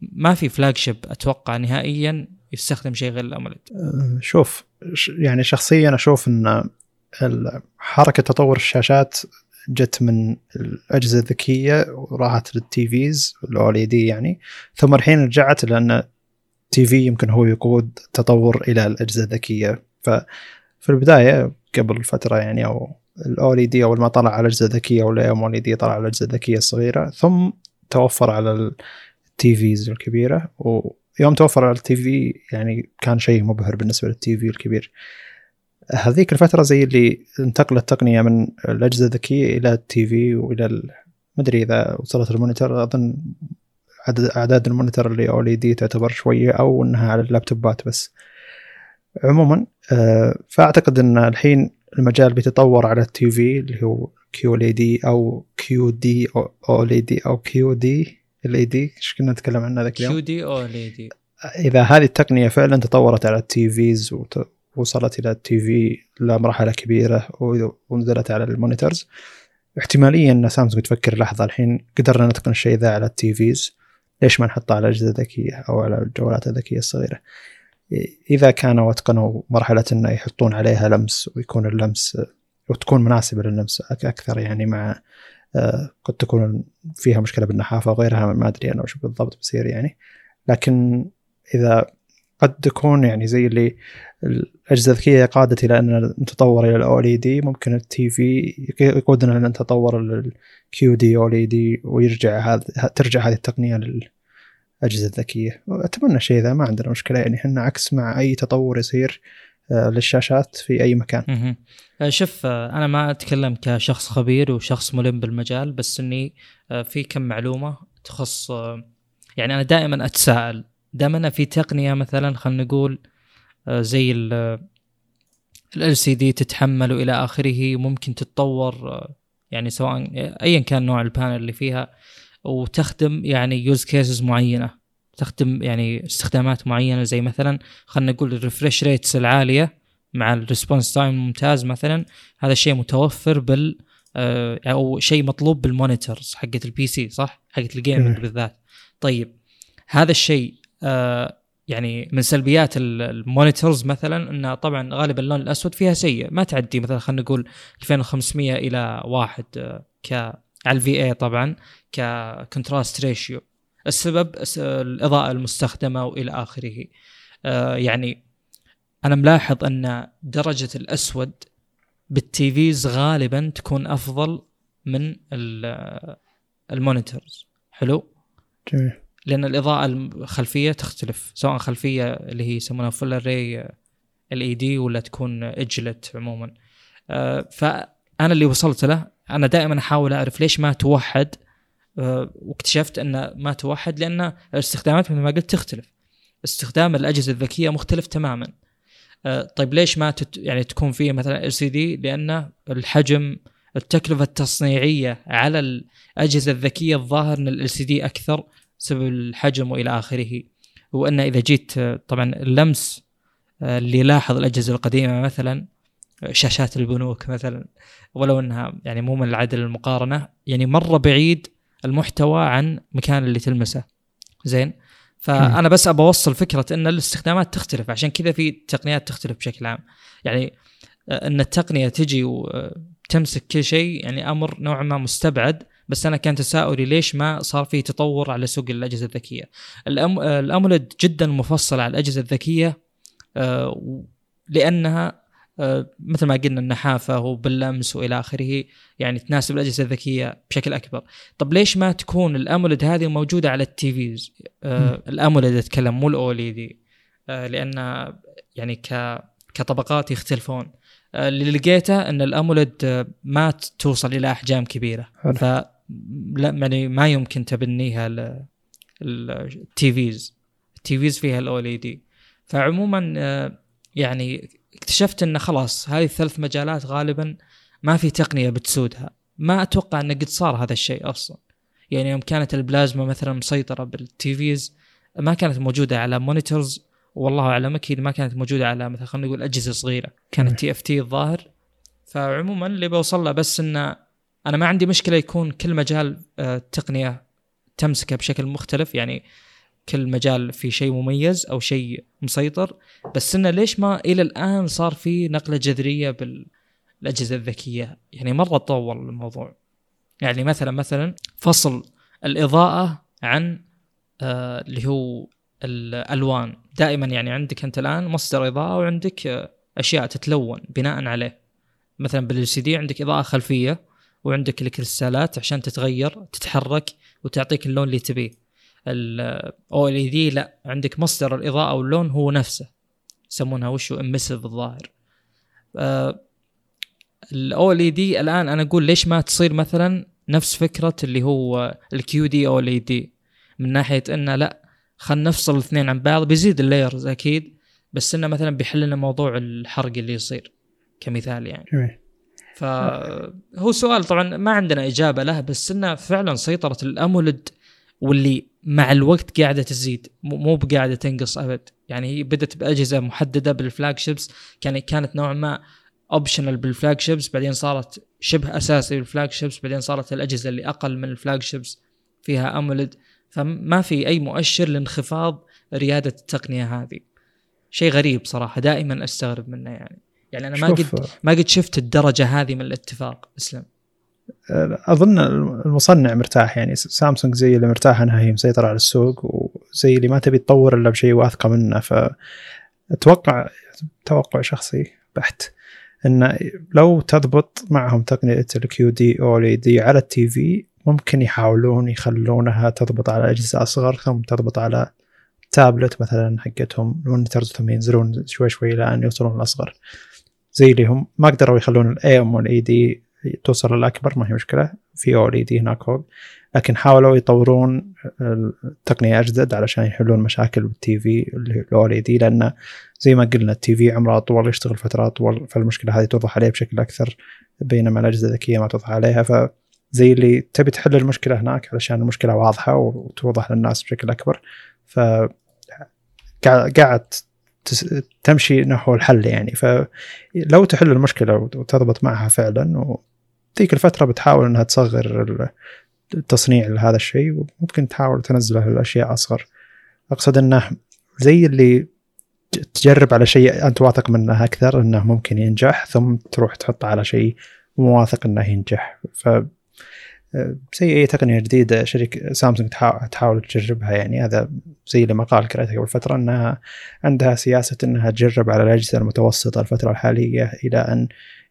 ما في flagship أتوقع نهائيا يستخدم شيء غير ال AMOLED. أه، شوف يعني شخصيا أشوف أن حركة تطور الشاشات جت من الأجهزة الذكية وراحت لل TVs ال OLED يعني. ثم الحين رجعت لأن TV يمكن هو يقود التطور إلى الأجهزة الذكية. ففي البداية قبل فترة يعني أو ال OLED أول ما طلع على الاجهزه الذكيه ولا AMOLED طلع على الاجهزه الذكيه الصغيره ثم توفر على ال TVs الكبيرة ويوم توفر على ال TV يعني كان شيء مبهر بالنسبة لل TV الكبير. هذيك الفترة زي اللي انتقلت التقنيه من الأجهزة الذكية إلى ال TV والى أدري إذا وصلت ال monitor أظن عدد أعداد ال monitor ال OLED تعتبر شوية أو إنها على اللابتوبات بس. عموما آه، فأعتقد إن الحين المجال بيتطور على ال TV اللي هو كيو إل دي أو كيو دي أو إل دي أو كيو دي؟ إل دي؟ إيش كنا نتكلم عنها ذاك اليوم؟ QD OLED. إذا هذه التقنية فعلا تطورت على ال TVs ووصلت إلى ال TV لمرحله كبيرة ونزلت على ال monitors. احتماليا إن سامسونج تفكر لحظة الحين قدرنا نتقن الشيء ذا على ال TVs. ليش ما نحطه على الأجهزة الذكية أو على الجوالات الذكية الصغيرة؟ إذا كانوا أتقنوا مرحلة إنه يحطون عليها لمس ويكون اللمس وتكون مناسبة لللمس أك- أكثر يعني مع آه، قد تكون فيها مشكلة بالنحافة وغيرها ما أدري أنا وش بالضبط بصير يعني. لكن إذا قد تكون يعني زي اللي الأجهزة الذكية قادت إلى أن نتطور إلى الاو إل دي ممكن التي في يقودنا أن نتطور للكيو دي أو دي ويرجع هذا ترجع هذه التقنية للاجهزه الذكيه أتمنى شيء ذا ما عندنا مشكلة يعني إحنا عكس مع أي تطور يصير آه، للشاشات في أي مكان. آه، شوف آه، أنا ما أتكلم كشخص خبير وشخص ملم بالمجال بس إني في كم معلومة تخص يعني أنا دائما أتساءل. دائما في تقنية مثلا خلينا نقول زي LCD تتحمل وإلى آخره ممكن تتطور يعني سواء ايا كان نوع ال panel اللي فيها. وتخدم يعني use cases معينة تخدم يعني استخدامات معينة زي مثلا خلينا نقول ال refresh rates العالية مع ال response time الممتاز مثلا هذا الشيء متوفر بال آه، أو شيء مطلوب بال monitors حقت ال PC صح؟ حقت ال gaming مم. بالذات. طيب هذا الشيء آه، يعني من سلبيات ال- ال monitors مثلا انه طبعا غالبا اللون الأسود فيها سيء ما تعدي مثلا خلينا نقول 2500 إلى واحد آه، ك على ال VA طبعا ك contrast ratio السبب الس- الإضاءة المستخدمة وإلى آخره. آه، يعني أنا ملاحظ أن درجة الأسود بال TVs غالبا تكون أفضل من ال- ال monitors. حلو؟ جميل. لأن الإضاءة الخلفية تختلف سواء خلفية اللي هي يسمونها full array LED ولا تكون edge-lit عموما. آه، فأنا اللي وصلت له أنا دائما أحاول أعرف ليش ما توحد آه، واكتشفت أن ما توحد لأن الاستخدامات مثل ما قلت تختلف. استخدام الأجهزة الذكية مختلف تماما. آه، طيب ليش ما تت يعني تكون فيه مثلا LCD لأن الحجم التكلفة التصنيعية على الأجهزة الذكية الظاهر إن ال سي دي أكثر بسبب الحجم وإلى آخره. وأن إذا جيت آه، طبعا اللمس اللي يلاحظ الأجهزة القديمة مثلا شاشات البنوك مثلا ولو إنها يعني مو من العدل المقارنة يعني مرة بعيد المحتوى عن مكان اللي تلمسه. زين؟ فأنا بس ابى أوصل فكرة إن الاستخدامات تختلف عشان كذا في تقنيات تختلف بشكل عام. يعني آه، إن التقنية تجي وتمسك كل شيء يعني أمر نوعا ما مستبعد بس أنا كان تساؤلي ليش ما صار في تطور على سوق الأجهزة الذكية. آه، الامولد جدا مفصل على الأجهزة الذكية آه، لأنها مثل ما قلنا النحافه وباللمس وإلى آخره يعني تناسب الأجهزة الذكية بشكل أكبر. طب ليش ما تكون الامولد هذه موجودة على التيفيز؟ آه الامولد اتكلم مو الاولي دي آه لأن يعني ك كطبقات يختلفون. آه اللي لقيته إن ال AMOLED آه، ما توصل إلى أحجام كبيرة. حلو. ف لا يعني ما يمكن تبنيها ل- ال TVs. ال TVs فيها ال OLED فعموما آه، يعني اكتشفت إن خلاص هذه الثلاث مجالات غالبا ما في تقنية بتسودها. ما أتوقع انه قد صار هذا الشيء أصلا. يعني يوم كانت البلازما مثلا مسيطرة بال TVs ما كانت موجودة على monitors والله أعلم أكيد ما كانت موجودة على مثلا خلينا نقول أجهزة صغيرة. كانت TFT الظاهر. فعموما اللي بوصل له بس إنه أنا ما عندي مشكلة يكون كل مجال آه، تقنية تمسكه بشكل مختلف. يعني كل مجال في شيء مميز أو شيء مسيطر بس إنه ليش ما إلى الآن صار في نقلة جذرية بالأجهزة الذكية؟ يعني مرة تطور الموضوع. يعني مثلا مثلا فصل الإضاءة عن آه اللي هو الألوان. دائما يعني عندك أنت الآن مصدر إضاءة وعندك آه أشياء تتلون بناء عليه. مثلا بالال سي دي عندك إضاءة خلفية وعندك الكريستالات عشان تتغير تتحرك وتعطيك اللون اللي تبيه. الاو ال دي لا عندك مصدر الإضاءة واللون هو نفسه. يسمونها وشو امسيف الظاهر. ال OLED الآن أنا أقول ليش ما تصير مثلا نفس فكرة اللي هو ال QD OLED من ناحية إنه لا خلينا نفصل الاثنين عن بعض بيزيد ال layers أكيد بس إنه مثلا بيحل لنا موضوع الحرق اللي يصير كمثال يعني. جميل. فهو سؤال طبعا ما عندنا إجابة له بس إنه فعلا سيطرة ال AMOLED واللي مع الوقت قاعدة تزيد. مو بقاعدة تنقص أبد. يعني هي بدأت بأجهزة محددة بال flagships كان كانت نوعا ما optional بال flagships بعدين صارت شبه أساسي بال flagships بعدين صارت الأجهزة اللي أقل من ال flagships فيها AMOLED فما في أي مؤشر لانخفاض ريادة التقنية هذه. شيء غريب صراحة. دائما أستغرب منه يعني. يعني أنا ما قد ما قد شفت الدرجة هذه من الاتفاق. اسلم. أظن المصنع مرتاح يعني سامسونج زي اللي مرتاح إنها هي مسيطرة على السوق وزي اللي ما تبي تطور إلا بشيء واثقة منه. فأتوقع توقع شخصي بحت إن لو تضبط معهم تقنية ال QD OLED على ال TV ممكن يحاولون يخلونها تضبط على أجهزة أصغر ثم تضبط على تابلت مثلا حقتهم ال monitors ثم ينزلون شوي شوي إلى ان يوصلون الأصغر. زي اللي هم ما قدروا يخلون ال AMOLED توصل للأكبر ما هي مشكلة. في OLED هناك فوق لكن حاولوا يطورون التقنية أجدد علشان يحلون مشاكل بال TV ال OLED لأن زي ما قلنا التي في عمره اطول يشتغل فترة اطول فالمشكلة هذه توضح عليه بشكل أكثر بينما الأجهزة الذكية ما توضح عليها. فزي اللي تبي تحل المشكلة هناك علشان المشكلة واضحة وتوضح للناس بشكل أكبر. ف قاعد تمشي نحو الحل يعني. فلو تحل المشكلة وتضبط معها فعلا وذيك الفترة بتحاول إنها تصغر التصنيع لهذا الشيء وممكن تحاول تنزله لأشياء أصغر. أقصد إنه زي اللي تجرب على شيء أنت واثق منه أكثر إنه ممكن ينجح ثم تروح تحطه على شيء مو واثق إنه ينجح. ف زي أي تقنية جديدة شركه سامسونج تحاول تجربها يعني هذا زي لما قال قريته قبل فترة إنها عندها سياسة إنها تجرب على الأجهزة المتوسطة الفترة الحالية إلى أن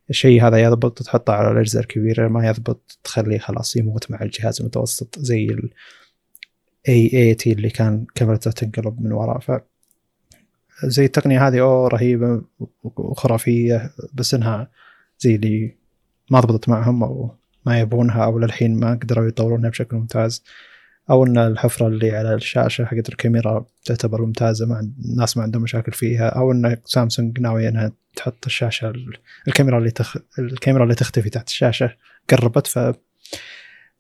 الشيء هذا يضبط تحطه على الاجهزه الكبيره ما يضبط تخليه خلاص يموت مع الجهاز المتوسط زي ال AAT اللي كان كاميرته تنقلب من وراء. ف زي التقنية هذه أوه رهيبة وخرافية بس إنها زي اللي ما ضبطت معهم أو ما يبونها أو للحين ما قدروا يطورونها بشكل ممتاز. أو إن الحفرة اللي على الشاشة حقت الكاميرا تعتبر ممتازة مع الناس ما عندهم مشاكل فيها. أو إن سامسونج ناوية إنها تحط الشاشة الكاميرا اللي تخ... الكاميرا اللي تختفي تحت الشاشة قربت ف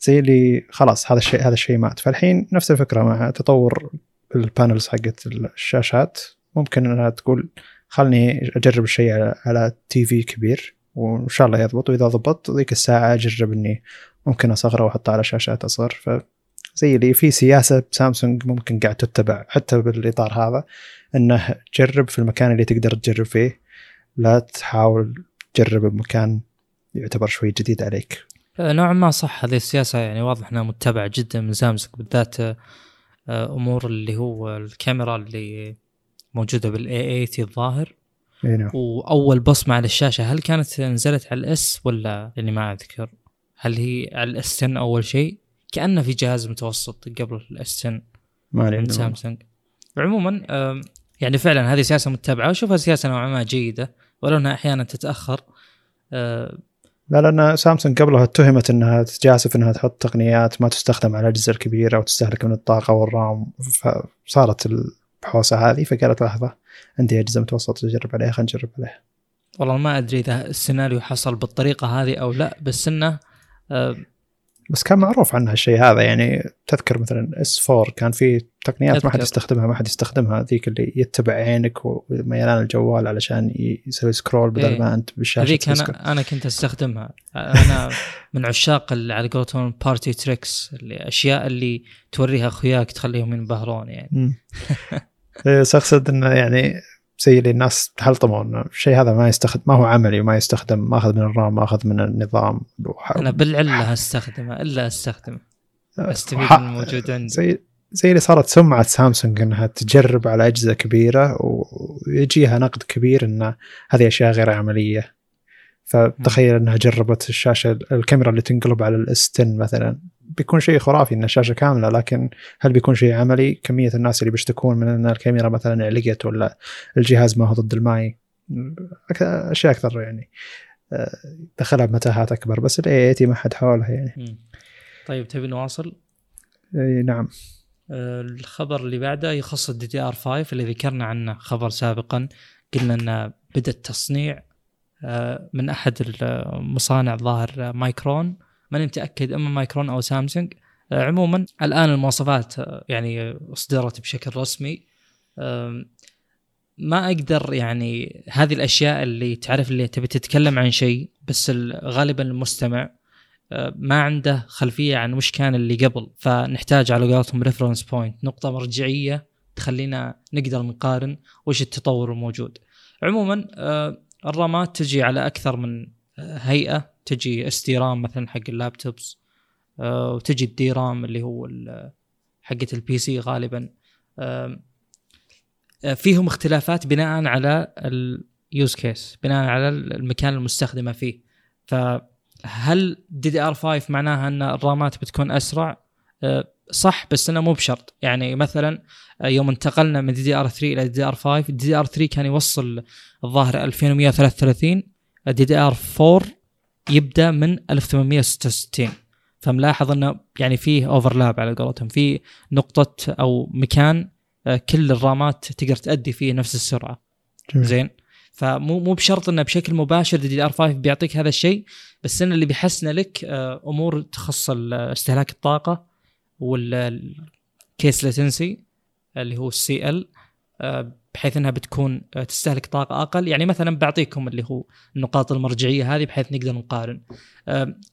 زي اللي خلاص هذا الشيء هذا الشيء مات. فالحين نفس الفكرة مع تطور ال panels حقت الشاشات. ممكن إنها تقول خلني أجرب الشيء على, على TV كبير وإن شاء الله يضبط. وإذا ضبط ذيك الساعة أجرب إني ممكن أصغره وأحطه على شاشات أصغر. ف زي اللي في سياسة بسامسونج ممكن قاعد تتبع حتى بالإطار هذا إنه جرب في المكان اللي تقدر تجرب فيه. لا تحاول تجرب بمكان يعتبر شوي جديد عليك. آه، نوعا ما صح هذه السياسة يعني واضح إنها متبعة جدا من سامسونج بالذات آه، أمور اللي هو الكاميرا اللي موجودة بال A 80 الظاهر. نعم. وأول بصمه على الشاشة هل كانت نزلت على ال S ولا؟ لاني ما أذكر. هل هي على ال S 10 أول شيء؟ كأنه في جهاز متوسط قبل ال S 10 ما عند سامسونج. عموما يعني فعلا هذه سياسة متبعة. واشوفها سياسة نوعا ما جيدة ولو إنها أحيانا تتأخر لا لأن سامسونج قبلها اتهمت إنها تجاسف إنها تحط تقنيات ما تستخدم على الأجهزة الكبيرة وتستهلك من الطاقة والرام. فصارت البحوسه هذه فقالت لحظة عندي أجهزة متوسطة تجرب عليها خلينا نجرب عليها. والله ما أدري إذا السيناريو حصل بالطريقة هذه أو لا بس إنه بس كان معروف عنها الشيء هذا يعني تذكر مثلا إس 4 كان في تقنيات ما حد يستخدمها ما حد يستخدمها ذيك اللي يتبع عينك وميلان الجوال علشان يسوي scroll بدل إيه. ما أنت بالشاشة هذيك أنا أنا كنت أستخدمها. أنا من عشاق على قولتهم party tricks اللي أشياء اللي توريها أخوياك تخليهم ينبهرون يعني. بس اقصد إنه يعني زي اللي الناس تحلطموا انه الشيء هذا ما يستخدم ما هو عملي وما يستخدم ماخذ من ال RAM ماخذ من النظام؟ أنا بالعلة استخدمه إلا أستخدمه. أستفيد من الموجود عندي. زي زي اللي صارت سمعة سامسونج إنها تجرب على أجهزة كبيرة ويجيها نقد كبير إن هذه أشياء غير عملية. فتخيل إنها جربت الشاشة الكاميرا اللي تنقلب على ال S 10 مثلا. بيكون شيء خرافي إن الشاشة كاملة لكن هل بيكون شيء عملي؟ كمية الناس اللي بيشتكون من إن الكاميرا مثلا علقت ولا الجهاز ما هو ضد الماي أشياء أكثر يعني آه، دخلها بمتاهات أكبر بس ال A80 ما حد حولها يعني. طيب تبي نواصل؟ إي نعم. آه، الخبر اللي بعده يخص ال DDR 5 اللي ذكرنا عنه خبر سابقا قلنا انه بدأ التصنيع آه، من أحد المصانع ظاهر مايكرون ماني متأكد إما مايكرون أو سامسونج. آه، عموما الآن المواصفات آه، يعني اصدرت بشكل رسمي. ما أقدر يعني هذه الأشياء اللي تعرف اللي تبي تتكلم عن شيء بس غالبا المستمع آه، ما عنده خلفية عن وش كان اللي قبل. فنحتاج على قولتهم reference point نقطة مرجعية تخلينا نقدر نقارن وش التطور الموجود. عموما الرامات تجي على أكثر من هيئة تجي SD RAM مثلا حق ال laptops آه، وتجي ال DRAM اللي هو حقة ال PC غالبا. آه، فيهم اختلافات بناء على ال use case بناء على المكان المستخدمة فيه. فهل DDR 5 معناها أن الرامات بتكون أسرع؟ آه، صح بس أنه مو بشرط. يعني مثلا يوم انتقلنا من دي دي ار 3 إلى دي دي ار 5 دي دي ار 3 كان يوصل الظاهر 2133 ال DDR 4 يبدأ من 1866 فملاحظ إنه يعني فيه overlap على قولتهم. في نقطة أو مكان آه، كل الرامات تقدر تأدي فيه نفس السرعة. جميل. زين؟ فمو مو بشرط إنه بشكل مباشر DDR 5 بيعطيك هذا الشيء بس انه اللي بيحسن لك آه، أمور تخص ال- استهلاك الطاقة وال CAS latency اللي هو ال CL بحيث إنها بتكون آه، تستهلك طاقة أقل. يعني مثلا بعطيكم اللي هو النقاط المرجعية هذه بحيث نقدر نقارن.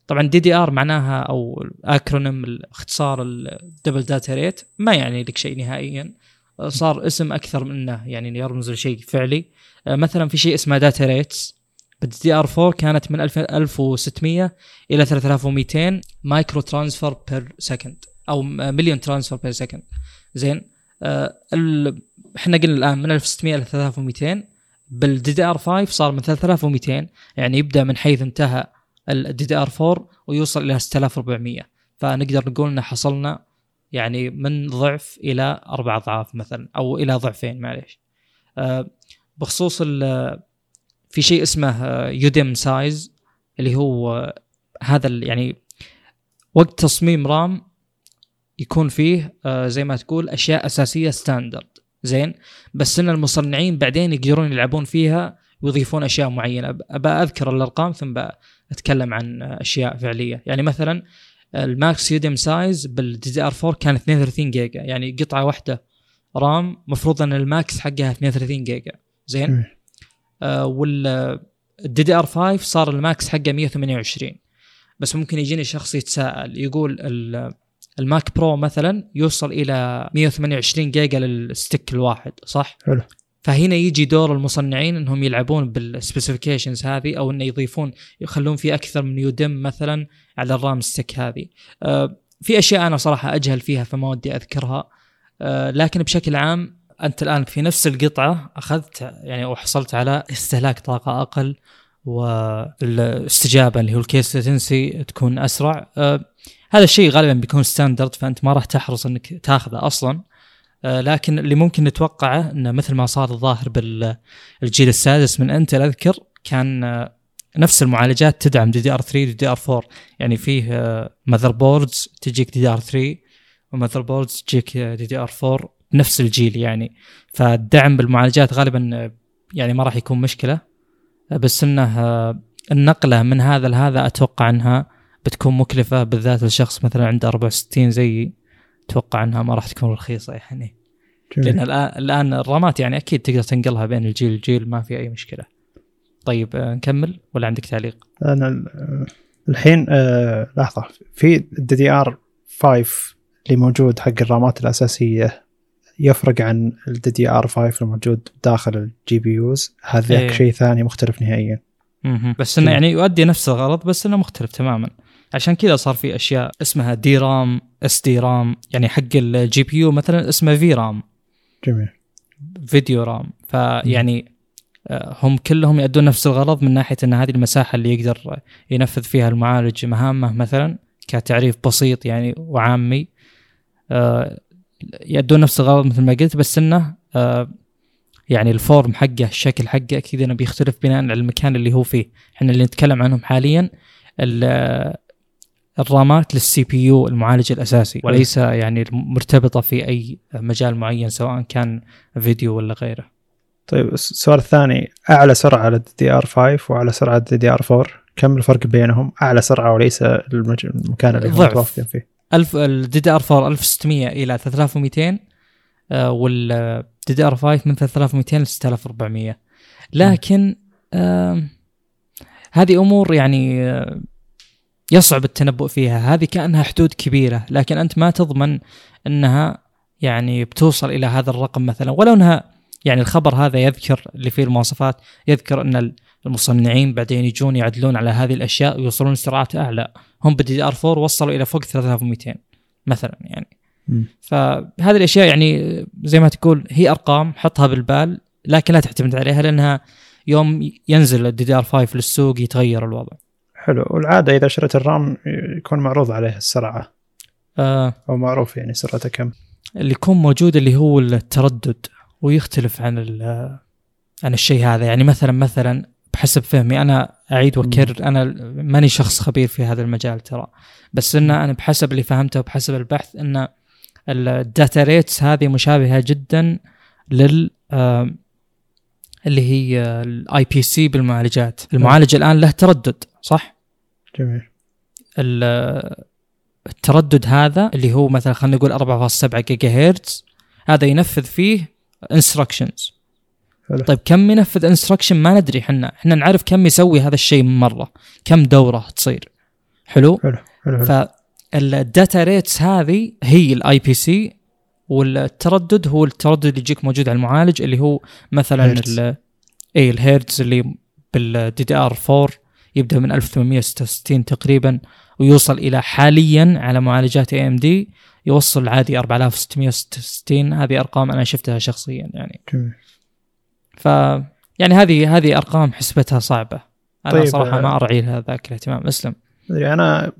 طبعا DDR معناها أو acronym اختصار ال double data rate ما يعني لك شيء نهائيا. آه، صار اسم أكثر من إنه يعني يرمز لشيء فعلي. آه، مثلا في شيء اسمه data rates بال DDR 4 كانت من 1000 1600 إلى 3200 micro transfer per second أو مليون transfer بير سكند زين. إحنا قلنا الآن من 1600 إلى 3200 بال DDR 5 صار من 3200 يعني يبدأ من حيث انتهى ال DDR 4 ويوصل إلى 6400 فنقدر نقول إن حصلنا يعني من ضعف إلى أربع أضعاف مثلا أو إلى ضعفين معليش. آه بخصوص في شيء اسمه UDIMM size اللي هو آه، هذا يعني وقت تصميم RAM يكون فيه آه، زي ما تقول أشياء أساسية standard زين. بس إن المصنعين بعدين يقدرون يلعبون فيها ويضيفون أشياء معينة. أبى أذكر الأرقام ثم أتكلم عن أشياء فعلية. يعني مثلا ال max UDIMM size بال DDR 4 كان 32 جيجا. يعني قطعة واحدة RAM مفروض إن ال max حقها 32 جيجا. زين؟ جميل. آه وال ال DDR 5 صار ال max حقه 128 بس ممكن يجيني شخص يتساءل يقول ال Mac Pro مثلا يوصل إلى 128 جيجا لل stick الواحد صح؟ حلو. فهنا يجي دور المصنعين إنهم يلعبون بال specifications هذه أو إنه يضيفون يخلون في أكثر من UDIMM مثلا على ال RAM stick هذه. آه في أشياء أنا صراحة أجهل فيها فما ودي أذكرها آه لكن بشكل عام أنت الآن في نفس القطعة أخذت يعني وحصلت على استهلاك طاقة أقل والاستجابة اللي هو ال CAS latency تكون أسرع آه هذا الشيء غالبا بيكون standard فأنت ما راح تحرص إنك تاخذه أصلا. آه لكن اللي ممكن نتوقعه إنه مثل ما صار الظاهر بالجيل السادس من أنتل أذكر كان آه نفس المعالجات تدعم دي دي ار 3 دي دي ار 4 يعني فيه motherboards تجيك DDR 3 و motherboards تجيك DDR 4 بنفس الجيل يعني. فالدعم بالمعالجات غالبا آه، يعني ما راح يكون مشكلة. آه، بس إنه آه، النقلة من هذا لهذا أتوقع إنها بتكون مكلفة بالذات لشخص مثلا عنده 64 زيي أتوقع أنها ما راح تكون رخيصة يعني لأن جميل. الان الآن الرامات يعني أكيد تقدر تنقلها بين الجيل والجيل ما في أي مشكلة. طيب آه، نكمل ولا عندك تعليق؟ أنا ال- الحين آه لحظة في ال DDR 5 اللي موجود حق الرامات الأساسية يفرق عن ال DDR 5 الموجود داخل ال GPUs هذاك إيه. شيء ثاني مختلف نهائيا. بس إنه. يعني يؤدي نفس الغرض بس إنه مختلف تماما. عشان كذا صار في أشياء اسمها DRAM SDRAM يعني حق ال GPU مثلا اسمه VRAM جميل video RAM فيعني هم كلهم يؤدون نفس الغرض من ناحية إن هذه المساحة اللي يقدر ينفذ فيها المعالج مهامه مثلا كتعريف بسيط يعني وعامي آه، يؤدون نفس الغرض مثل ما قلت بس إنه آه، يعني ال form حقه الشكل حقه أكيد إنه بيختلف بناء على المكان اللي هو فيه. إحنا اللي نتكلم عنهم حاليا ال- الرامات لل CPU المعالج الأساسي وليس يعني مرتبطة في أي مجال معين سواء كان فيديو ولا غيره طيب السؤال الثاني أعلى سرعة على ال DDR 5 وأعلى سرعة على ال DDR 4 كم الفرق بينهم؟ أعلى سرعة وليس. المكان اللي هم. متوافقين فيه. الف ال DDR 4 1600 إلى 3200 آه، وال DDR 5 من 3200 ل 6400 لكن آم، هذه أمور يعني آه، يصعب التنبؤ فيها. هذه كأنها حدود كبيرة لكن أنت ما تضمن أنها يعني بتوصل إلى هذا الرقم مثلا. ولو أنها يعني الخبر هذا يذكر اللي فيه المواصفات يذكر أن المصنعين بعدين يجون يعدلون على هذه الأشياء ويوصلون لسرعات أعلى. هم بال DDR 4 وصلوا إلى فوق 3200 مثلا يعني. فهذه الأشياء يعني زي ما تقول هي أرقام حطها بالبال لكن لا تعتمد عليها لأنها يوم ينزل ال DDR 5 للسوق يتغير الوضع. حلو. والعادة إذا شريت الرام يكون معروض عليه السرعه آه. أو معروف يعني سرعته كم. اللي يكون موجود اللي هو التردد ويختلف عن ال- عن الشيء هذا. يعني مثلا مثلا بحسب فهمي أنا أعيد وأكرر. أنا ماني شخص خبير في هذا المجال ترى. بس إن أنا بحسب اللي فهمته وبحسب البحث إن ال data rates هذه مشابهة جدا لل اللي هي ال IPC بالمعالجات. المعالج الآن له تردد صح؟ جميل. ال- التردد هذا اللي هو مثلا خلينا نقول 4.7 جيجا هرتز هذا ينفذ فيه instructions. طيب كم ينفذ instruction ما ندري إحنا إحنا نعرف كم يسوي هذا الشيء من مرة. كم دورة تصير. حلو؟ حلو حلو, حلو. فال data rates هذه هي ال IPC والتردد هو التردد اللي يجيك موجود على المعالج اللي هو مثلا اي الهيرتز اللي بال DDR 4 يبدأ من 1866 تقريبا ويوصل إلى حاليا على معالجات AMD يوصل عادي 4666 هذه أرقام أنا شفتها شخصيا يعني. ف يعني هذه هذه أرقام حسبتها صعبة. أنا طيب، صراحة آه، ما أرعي لها ذاك الاهتمام. اسلم. أنا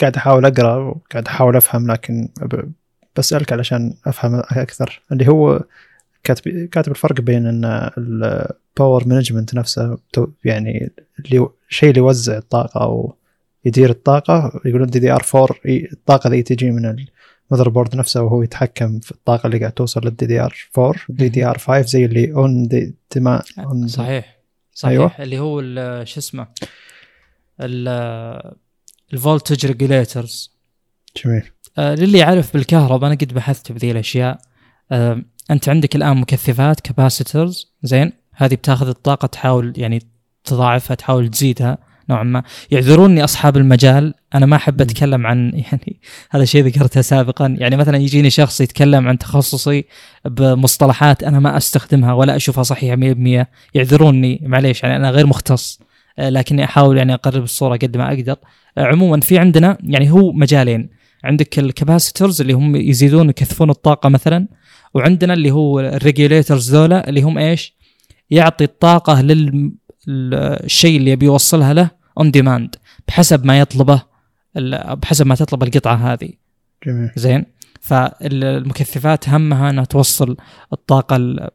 قاعد أحاول أقرأ وقاعد أحاول أفهم لكن ب- بسألك علشان أفهم أكثر. اللي هو كاتب كاتب الفرق بين إن ال power management نفسه يعني اللي الشيء اللي يوزع الطاقة أو يدير الطاقة يقولون DDR 4 ي- الطاقة ذي تجي من ال motherboard نفسه وهو يتحكم في الطاقة اللي قاعد توصل لل DDR 4 DDR 5 زي اللي on the dema on صحيح. صحيح. أيوة. اللي هو شو اسمه؟ ال voltage regulators جميل. للي يعرف بالكهرباء أنا قد بحثت بذي الأشياء. آه، أنت عندك الآن مكثفات كاباسيترز زين؟ هذه بتاخذ الطاقة تحاول يعني تضاعفها تحاول تزيدها نوعا ما. يعذروني أصحاب المجال أنا ما أحب. أتكلم عن <laughs> يعني هذا شيء ذكرته سابقا. يعني مثلا يجيني شخص يتكلم عن تخصصي بمصطلحات أنا ما أستخدمها ولا أشوفها صحيحة 100% يعذروني. معليش يعني أنا غير مختص آه، لكني أحاول يعني أقرب الصورة قد ما أقدر. آه، عموما في عندنا يعني هو مجالين. عندك ال capacitors اللي هم يزيدون يكثفون الطاقة مثلا. وعندنا اللي هو ال regulators ذولا اللي هم إيش؟ يعطي الطاقة للشيء اللي يبي يوصلها له on demand بحسب ما يطلبه بحسب ما تطلب القطعة هذه. جميل. زين؟ فالمكثفات همها إنها توصل الطاقة ال-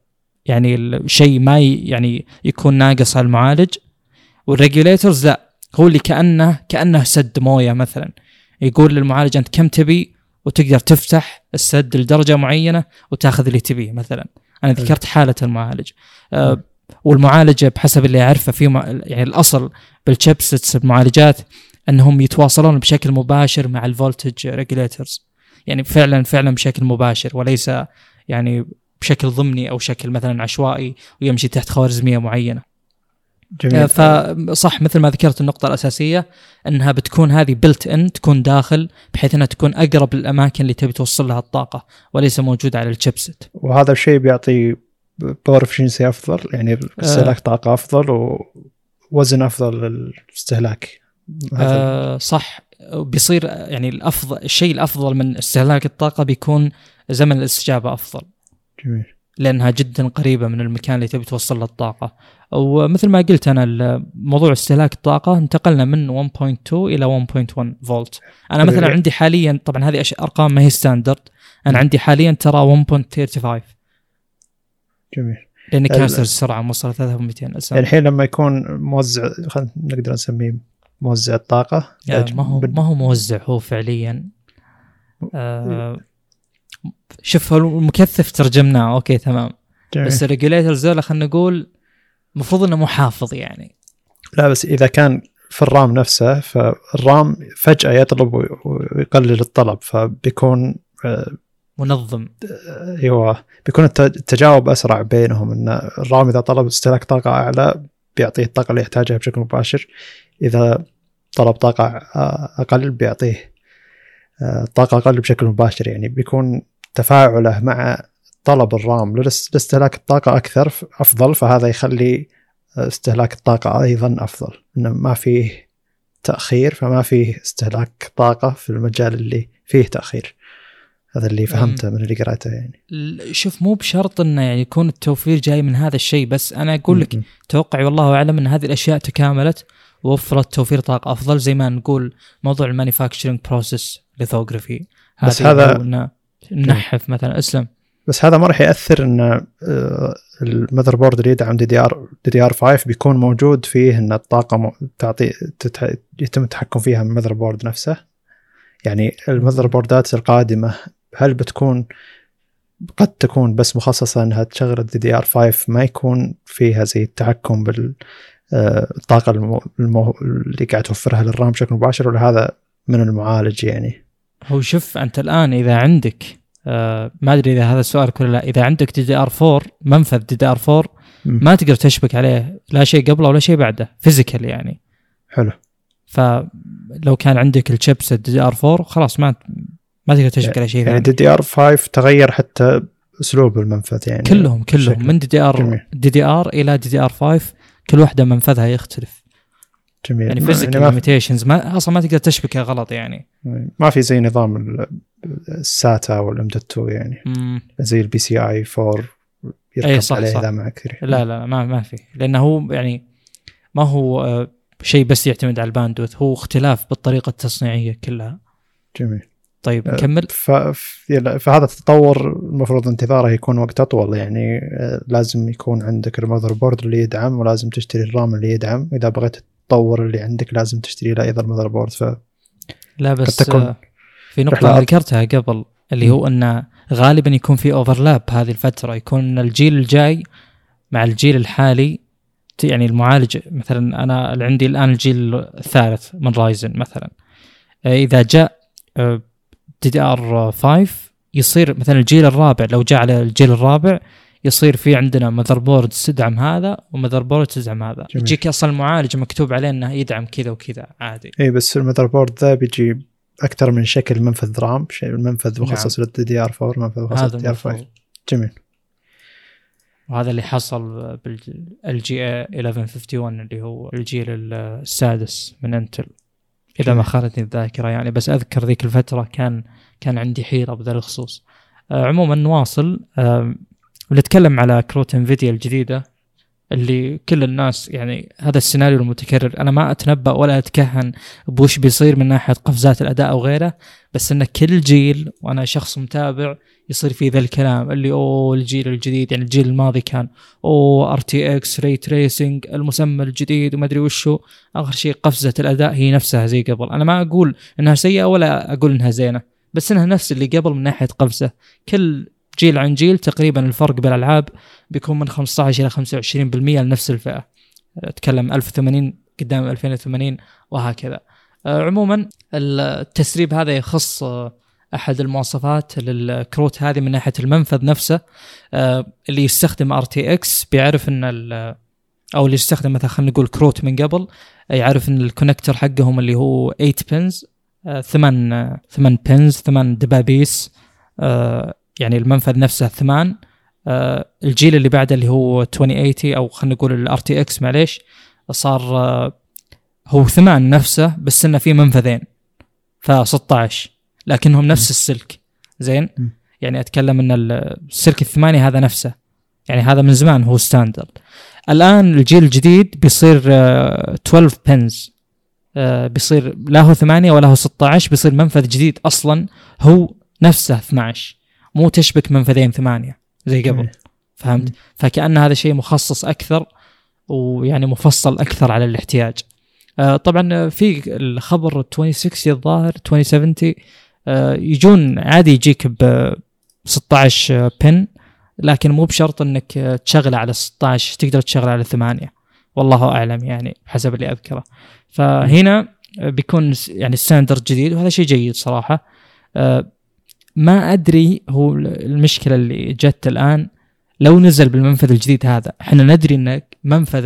يعني الشيء ما يعني يكون ناقص على المعالج. وال regulators لا هو اللي كأنه كأنه سد موية مثلا. يقول للمعالج أنت كم تبي؟ وتقدر تفتح السد لدرجة معينة وتاخذ اللي تبيه مثلا. أنا. ذكرت حالة المعالج. أه والمعالجة بحسب اللي أعرفه في يعني الأصل بال chipsets المعالجات أنهم يتواصلون بشكل مباشر مع ال voltage regulators يعني فعلا فعلا بشكل مباشر وليس يعني بشكل ضمني أو شكل مثلا عشوائي ويمشي تحت خوارزمية معينة. جميل. آه، فصح مثل ما ذكرت النقطة الأساسية أنها بتكون هذه built in تكون داخل بحيث أنها تكون أقرب للأماكن اللي تبي توصل لها الطاقة وليس موجودة على ال chipset وهذا الشيء بيعطي power efficiency أفضل يعني استهلاك طاقة أفضل ووزن أفضل للاستهلاك. آه صح. بيصير يعني الأفضل الشيء الأفضل من استهلاك الطاقة بيكون زمن الاستجابة أفضل. جميل. لأنها جدا قريبة من المكان اللي تبي توصل له الطاقة. ومثل ما قلت أنا موضوع استهلاك الطاقة انتقلنا من 1.2 إلى 1.1 فولت أنا. مثلا عندي حاليا طبعا هذه أرقام ما هي ستاندرد أنا عندي حاليا ترى 1.35 جميل. لأني ال- كاسر السرعه موصل 3200 يعني أساسا الحين لما يكون موزع خلينا نقدر نسميه موزع الطاقة يعني ما هو ما هو موزع هو فعليا آه شوف المكثف ترجمناه. okay تمام. جميل. بس ال regulators ذولا خلينا نقول المفروض إنه محافظ يعني. لا بس إذا كان في الرام نفسه فالرام فجأة يطلب وي- ويقلل الطلب فبيكون آه، منظم. أيوه. بيكون الت- التجاوب أسرع بينهم إن الرام إذا طلب استهلاك طاقة أعلى بيعطيه الطاقة اللي يحتاجها بشكل مباشر. إذا طلب طاقة آه، أقل بيعطيه آه، طاقة أقل بشكل مباشر يعني بيكون تفاعله مع طلب الرام لاستهلاك الطاقة أكثر أفضل فهذا يخلي استهلاك الطاقة أيضا أفضل. إنه ما فيه تأخير فما فيه استهلاك طاقة في المجال اللي فيه تأخير. هذا اللي فهمته من اللي قرأته يعني. شوف مو بشرط إنه يعني يكون التوفير جاي من هذا الشيء بس أنا أقول لك. توقعي والله أعلم إن هذه الأشياء تكاملت ووفرت توفير طاقة أفضل زي ما نقول موضوع ال manufacturing process lithography بس هذا- نحف مثلا. اسلم. بس هذا ما راح يأثر إن آه، المذر بورد اللي يدعم دي دي ار دي دي ار 5 بيكون موجود فيه إن الطاقة تعطي تتح... يتم التحكم فيها من ال motherboard نفسه. يعني ال motherboard ات القادمة هل بتكون قد تكون بس مخصصة إنها تشغل ال DDR 5 ما يكون فيها زي التحكم بال آه، الطاقة المو... المو... اللي قاعد توفرها لل RAM بشكل مباشر ولا هذا من المعالج يعني؟ هو شوف أنت الآن إذا عندك آه ما أدري إذا هذا السؤال ولا لا إذا عندك دي دي ار 4 منفذ دي دي ار 4 مم. ما تقدر تشبك عليه لا شيء قبله ولا شيء بعده physical يعني. حلو. فلو كان عندك ال chips DDR 4 خلاص ما ما تقدر تشبك على شيء يعني ثاني دي دي ار 5 تغير حتى اسلوب المنفذ يعني كلهم كلهم. بشكل من دي دي ار. دي دي ار إلى دي دي ار 5 كل واحدة منفذها يختلف. جميل. يعني physical ما, limitations ما أصلا ما تقدر تشبكها غلط يعني. ما في زي نظام ال- SATA وال M dot 2 يعني. مم. زي ال PCI 4 يركب أي صح، عليه صح. إذا معك لا لا ما ما في. لأنه هو يعني ما هو آه، شيء بس يعتمد على ال bandwidth. هو اختلاف بالطريقة التصنيعية كلها. جميل. طيب آه، نكمل؟ فهذا التطور المفروض انتظاره يكون وقت أطول يعني آه، لازم يكون عندك ال motherboard اللي يدعم ولازم تشتري ال RAM اللي يدعم. إذا بغيت تطور اللي عندك لازم تشتري له أيضا ال motherboard. ف لا بس تكون آه، في أنا ذكرتها قبل اللي هو إنه غالبا يكون في overlap هذه الفترة. يكون الجيل الجاي مع الجيل الحالي يعني المعالج مثلا أنا عندي الآن الجيل الثالث من رايزن مثلا. إذا جاء DDR 5 يصير مثلا الجيل الرابع لو جاء على الجيل الرابع يصير في عندنا motherboard تدعم هذا و motherboard تدعم هذا. جميل. يجيك أصلا المعالج مكتوب عليه إنه يدعم كذا وكذا عادي. اي بس المذر بورد ذا بيجي أكثر من شكل منفذ RAM نعم. مخصص لل DDR 4 منفذ مخصص لل DDR 5 المفروض جميل. وهذا اللي حصل بال LGA 1151 اللي هو الجيل السادس من Intel إذا ما. خانتني الذاكرة يعني. بس أذكر ذيك الفترة كان كان عندي حيرة بذا الخصوص. آه عموما نواصل آه بنتكلم على كروت إنفيديا الجديدة. اللي كل الناس يعني هذا السيناريو المتكرر. أنا ما أتنبأ ولا أتكهن بوش بيصير من ناحية قفزات الأداء أو غيره بس إن كل جيل وأنا شخص متابع يصير في ذا الكلام اللي أوه الجيل الجديد يعني الجيل الماضي كان أوه RTX ray tracing المسمى الجديد وما أدري وشو. آخر شيء قفزة الأداء هي نفسها زي قبل. أنا ما أقول إنها سيئة ولا أقول إنها زينة بس إنها نفس اللي قبل من ناحية قفزة. كل جيل عن جيل تقريبا الفرق بالألعاب بيكون من 15 إلى 25% لنفس الفئة. أتكلم 1080 قدام 2080 وهكذا. آه، عموما التسريب هذا يخص آه، أحد المواصفات للكروت هذه من ناحية المنفذ نفسه آه، اللي يستخدم RTX. بيعرف إن أو اللي يستخدم مثلا خلينا نقول كروت من قبل يعرف إن ال connector حقهم اللي هو 8 pins ثمان ثمان pins ثمان دبابيس يعني المنفذ نفسه ثمان آه، الجيل اللي بعده اللي هو 2080 أو خلينا نقول ال RTX معليش صار آه، هو ثمان نفسه بس إنه في منفذين ف 16 لكنهم نفس السلك. زين. يعني أتكلم إن السلك الثماني هذا نفسه. يعني هذا من زمان هو ستاندرد الآن الجيل الجديد بيصير آه، 12 بنز آه، بيصير لا هو 8 ولا هو 16 بيصير منفذ جديد أصلا هو نفسه 12 مو تشبك منفذين ثمانية زي قبل جميل. فهمت؟ فكأن هذا شيء مخصص أكثر ويعني مفصل أكثر على الاحتياج. آه، طبعا في الخبر 2060 الظاهر 2070 آه، يجون عادي يجيك ب 16 pin لكن مو بشرط إنك تشغله على 16 تقدر تشغله على 8 والله أعلم يعني حسب اللي أذكره. فهنا بيكون يعني standard جديد وهذا شيء جيد صراحة. آه، ما أدري هو المشكلة اللي جت الآن. لو نزل بالمنفذ الجديد هذا إحنا ندري ان منفذ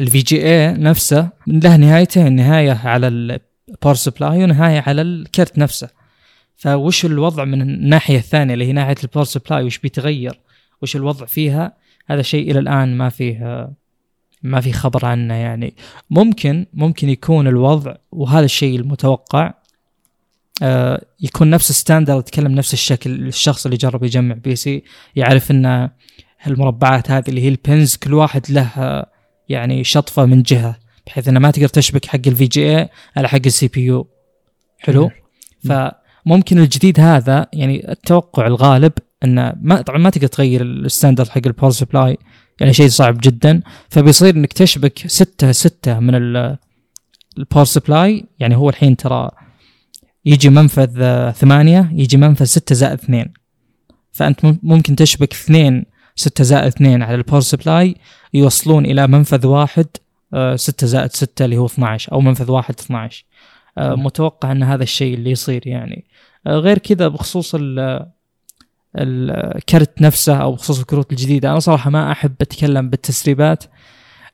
ال VGA نفسه له نهايتين نهاية على ال power supply ونهاية على الكرت نفسه. فوش الوضع من الناحية الثانية اللي هي ناحية ال power supply وش بيتغير؟ وش الوضع فيها؟ هذا شيء إلى الآن ما فيه ما في خبر عنه يعني. ممكن ممكن يكون الوضع وهذا الشيء المتوقع يكون نفس ال standard يتكلم نفس الشكل الشخص اللي جرب يجمع PC يعرف إن المربعات هذه اللي هي ال pins كل واحد له آه، يعني شطفة من جهة بحيث إنه ما تقدر تشبك حق ال VGA على حق ال CPU حلو؟ فممكن الجديد هذا يعني التوقع الغالب إنه ما طبعا ما تقدر تغير ال standard حق ال power supply يعني شيء صعب جدا. فبيصير إنك تشبك ستة ستة من ال power supply يعني هو الحين ترى يجي منفذ ثمانية يجي منفذ ستة زائد اثنين. فأنت ممكن تشبك اثنين ستة زائد اثنين على ال power supply يوصلون إلى منفذ واحد آه، ستة زائد ستة اللي هو 12 أو منفذ واحد 12 آه، متوقع أن هذا الشيء اللي يصير يعني. آه، غير كذا بخصوص الكرت نفسه أو بخصوص الكروت الجديدة أنا صراحة ما أحب أتكلم بالتسريبات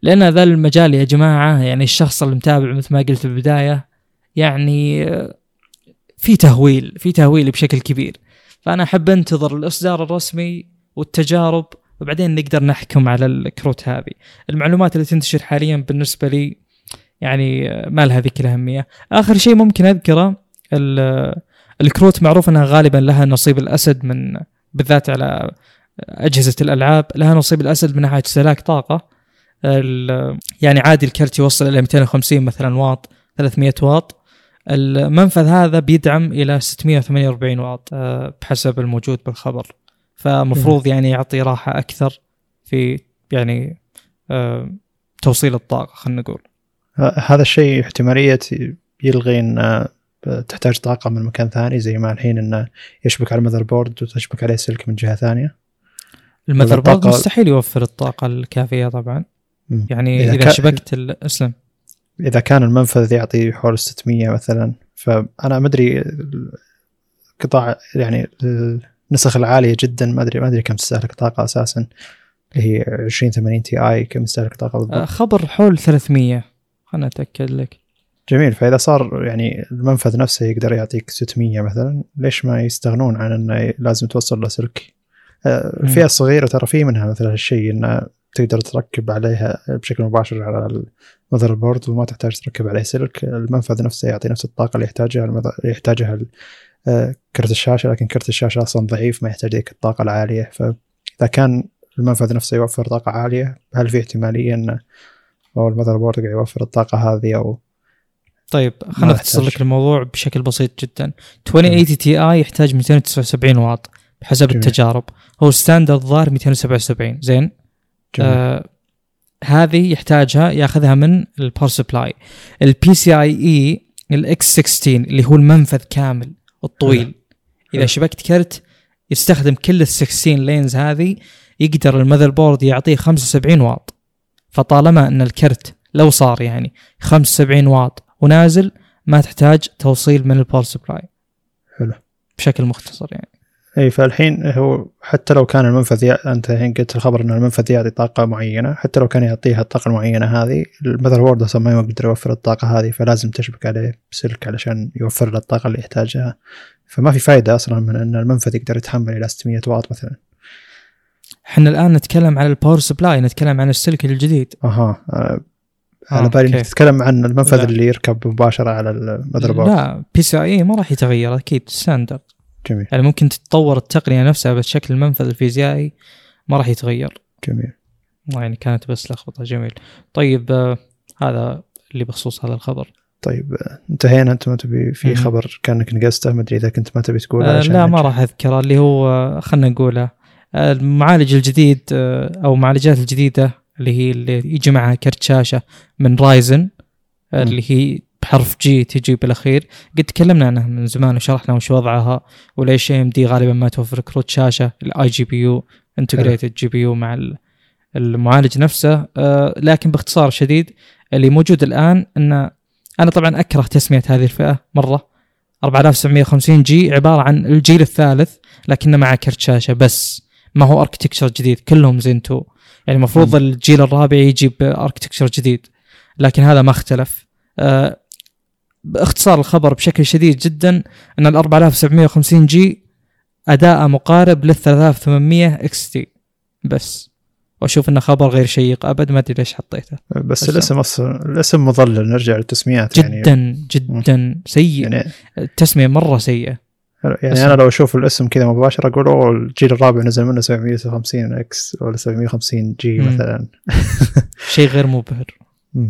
لأن ذا المجال يا جماعة يعني الشخص اللي متابع مثل ما قلت في البداية يعني في تهويل في تهويل بشكل كبير. فأنا أحب أنتظر الإصدار الرسمي والتجارب وبعدين نقدر نحكم على الكروت هذه. المعلومات اللي تنتشر حاليا بالنسبة لي يعني ما لها ذيك الأهمية. آخر شيء ممكن أذكره الكروت معروف أنها غالبا لها نصيب الأسد من بالذات على أجهزة الألعاب لها نصيب الأسد من ناحية استهلاك طاقة. يعني عادي الكرت يوصل إلى 250 مثلا واط 300 واط. المنفذ هذا بيدعم إلى 648 واط آه، بحسب الموجود بالخبر. فمفروض يعني يعطي راحة أكثر في يعني آه، توصيل الطاقة خلينا نقول. هذا الشيء احتمالية يلغي ان تحتاج طاقة من مكان ثاني زي ما الحين إنه يشبك على ال motherboard وتشبك عليه سلك من جهة ثانية؟ ال motherboard مستحيل يوفر الطاقة الكافية طبعا. يعني إذا, إذا شبكت أسلم. إذا كان المنفذ يعطي حول 600 مثلا فأنا ما أدري قطاع يعني النسخ العالية جدا ما ادري ما أدري كم تستهلك طاقة أساسا اللي هي 2080 Ti كم تستهلك طاقة بالضبط؟ آه، خبر حول 300 خلنا أتأكد لك. جميل فإذا صار يعني المنفذ نفسه يقدر يعطيك 600 مثلا ليش ما يستغنون عن إنه لازم توصل له سلك؟ آه، الفئه الصغيره ترى في منها مثل هالشيء إنه تقدر تركب عليها بشكل مباشر على ال motherboard وما تحتاج تركب عليه. سلك المنفذ نفسه يعطي نفس الطاقة اللي يحتاجها اللي يحتاجها آه، كرت الشاشة لكن كرت الشاشة أصلا ضعيف ما يحتاج ذيك الطاقة العالية. فإذا كان المنفذ نفسه يوفر طاقة عالية هل في احتمالية انه أو ال motherboard قاعد يوفر الطاقة هذه أو طيب خلينا نختصر لك الموضوع بشكل بسيط جدا. 2080 Ti يحتاج 279 واط بحسب جميل. التجارب. هو standard ظاهر 277 زين؟ آه هذه يحتاجها ياخذها من ال power supply ال PCIe ال x16 اللي هو المنفذ كامل الطويل. إذا شبكت كرت يستخدم كل ال 16 lanes هذه يقدر ال motherboard يعطيه 75 واط. فطالما إن الكرت لو صار يعني 75 واط ونازل ما تحتاج توصيل من ال power supply حلو. بشكل مختصر يعني. اي فالحين هو حتى لو كان المنفذ أنت الحين قلت الخبر إن المنفذ يعطي طاقة معينة حتى لو كان يعطيها الطاقة المعينة هذه ال motherboard أصلا ما يقدر يوفر الطاقة هذه فلازم تشبك عليه بسلك علشان يوفر له الطاقة اللي يحتاجها. فما في فائده أصلا من إن المنفذ يقدر يتحمل إلى 600 واط مثلا. إحنا الآن نتكلم عن ال power supply نتكلم عن السلك الجديد. أها على بالي إنك تتكلم عن المنفذ لا. اللي يركب مباشرة على ال motherboard لا PCIe ما راح يتغير أكيد standard جميل. يعني ممكن تتطور التقنية نفسها بس شكل المنفذ الفيزيائي ما راح يتغير. جميل. يعني كانت بس لخبطة. جميل. طيب آه هذا اللي بخصوص هذا الخبر. طيب آه، انتهينا. أنت ما تبي في خبر كأنك نقصته ما أدري إذا كنت ما تبي تقوله آه لا ما راح أذكره. اللي هو آه، خلينا نقوله. المعالج الجديد أو المعالجات الجديدة اللي هي اللي يجي معها كرت شاشة من رايزن اللي هي بحرف G تجي بالأخير. قد تكلمنا عنها من زمان وشرحنا وش وضعها وليش AMD غالبا ما توفر كروت شاشة الاي جي بي يو انتجريتد جي بي يو مع المعالج نفسه. آه لكن باختصار شديد اللي موجود الآن إن أنا طبعا أكره تسمية هذه الفئة مرة. 4950 G عبارة عن الجيل الثالث لكنه مع كرت شاشة بس. ما هو architecture جديد كلهم زين 2 يعني المفروض الجيل الرابع يجي ب architecture جديد. لكن هذا ما اختلف. آه باختصار الخبر بشكل شديد جدا أن ال 4750 G أداء مقارب لل 3800 XT. بس. وأشوف إنه خبر غير شيق أبد ما أدري ليش حطيته. بس, بس- الاسم أصلا الاسم مضلل نرجع للتسميات يعني. جدا جدا. سيء. يعني التسمية مرة سيئة. يعني أنا لو أشوف الاسم كذا مباشرة أقول أوه الجيل الرابع نزل منه 750 X ولا 750 G. مثلا. شيء غير مبهر.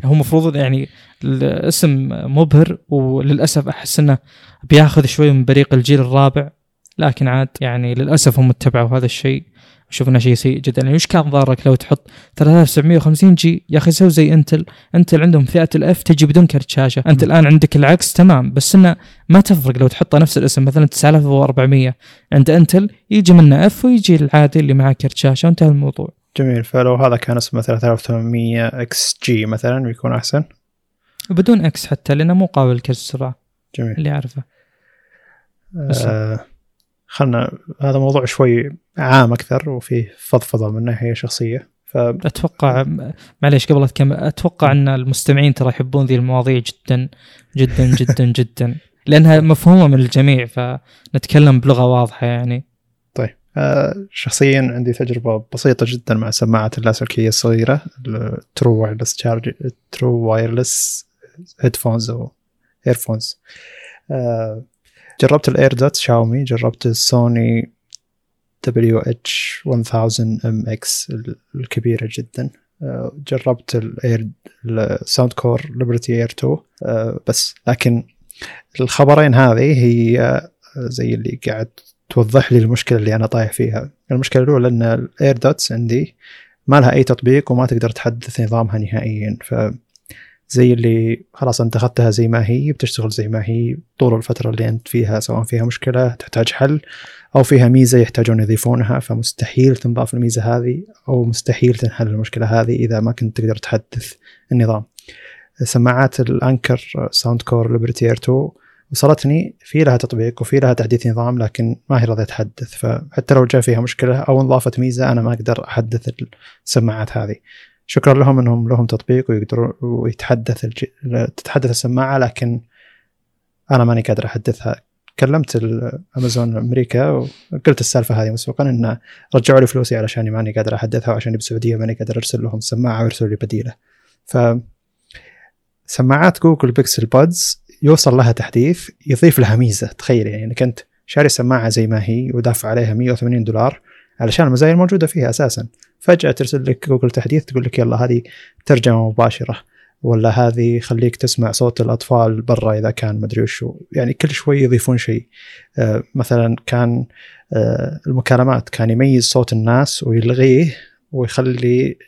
هو المفروض يعني الاسم مبهر وللأسف أحس إنه بياخذ شوي من بريق الجيل الرابع. لكن عاد يعني للأسف هم اتبعوا هذا الشيء أشوف انه شيء سيء جدا. يعني وش كان ضارك لو تحط 3750 G؟ يا أخي سوي زي إنتل. إنتل عندهم فئة ال F تجي بدون كرت شاشة. انت الآن عندك العكس تمام. بس إنه ما تفرق لو تحط نفس الاسم مثلا 9400 عند إنتل يجي منه F ويجي العادي اللي معاه كرت شاشة. وانتهى الموضوع. جميل. فلو هذا كان اسمه 3800 XG مثلا بيكون أحسن. بدون إكس حتى لأنه مو قابل لكرت السرعه جميل. اللي أعرفه. آه خلنا هذا موضوع شوي عام أكثر وفيه فضفضة من ناحية شخصية. ف أتوقع معليش قبل اتكمل أتوقع إن المستمعين ترى يحبون ذي المواضيع جدا جدا جدا جدا. لأنها مفهومة من الجميع فنتكلم بلغة واضحة يعني. شخصيا عندي تجربة بسيطة جدا مع سماعات اللاسلكية الصغيرة ال true wireless charge true wireless headphones أو earphones آه جربت ال AirDot شاومي جربت السوني دبليو اتش 1000 ام إكس الكبيرة جدا. آه، جربت ال Air ال Soundcore Liberty Air 2 آه، بس لكن الخبرين هذه هي آه، زي اللي قاعد توضح لي المشكلة اللي أنا طايح فيها. المشكلة الأولى إن ال AirDots عندي ما لها أي تطبيق وما تقدر تحدث نظامها نهائيا. ف زي اللي خلاص أنت أخذتها زي ما هي بتشتغل زي ما هي طول الفترة اللي أنت فيها سواء فيها مشكلة تحتاج حل أو فيها ميزة يحتاجون يضيفونها فمستحيل تنضاف الميزة هذه أو مستحيل تنحل المشكلة هذه إذا ما كنت تقدر تحدث النظام. سماعات ال Anker Soundcore Liberty Air 2 وصلتني في لها تطبيق وفي لها تحديث نظام لكن ما هي راضيه تحدث فحتى لو جاء فيها مشكلة أو انضافت ميزة أنا ما أقدر أحدث السماعات هذه. شكرا لهم إنهم لهم تطبيق ويقدروا ويتحدث الج... تتحدث السماعة لكن أنا ماني قادر أحدثها. كلمت امازون أمريكا وقلت السالفة هذه مسبقا إن رجعوا لي فلوسي علشان ماني قادر أحدثها وعشان بالسعوديه ماني قادر أرسل لهم سماعه ويرسلوا لي بديلة. ف سماعات Google Pixel Buds يوصل لها تحديث يضيف لها ميزة. تخيل يعني إنك أنت شاري سماعة زي ما هي ودافع عليها 180 دولار علشان المزايا الموجودة فيها أساسا. فجأة ترسل لك جوجل تحديث تقول لك يلا هذه ترجمة مباشرة ولا هذه خليك تسمع صوت الأطفال برا إذا كان مدري وشو يعني كل شوي يضيفون شيء. آه مثلا كان آه المكالمات كان يميز صوت الناس ويلغيه ويخلي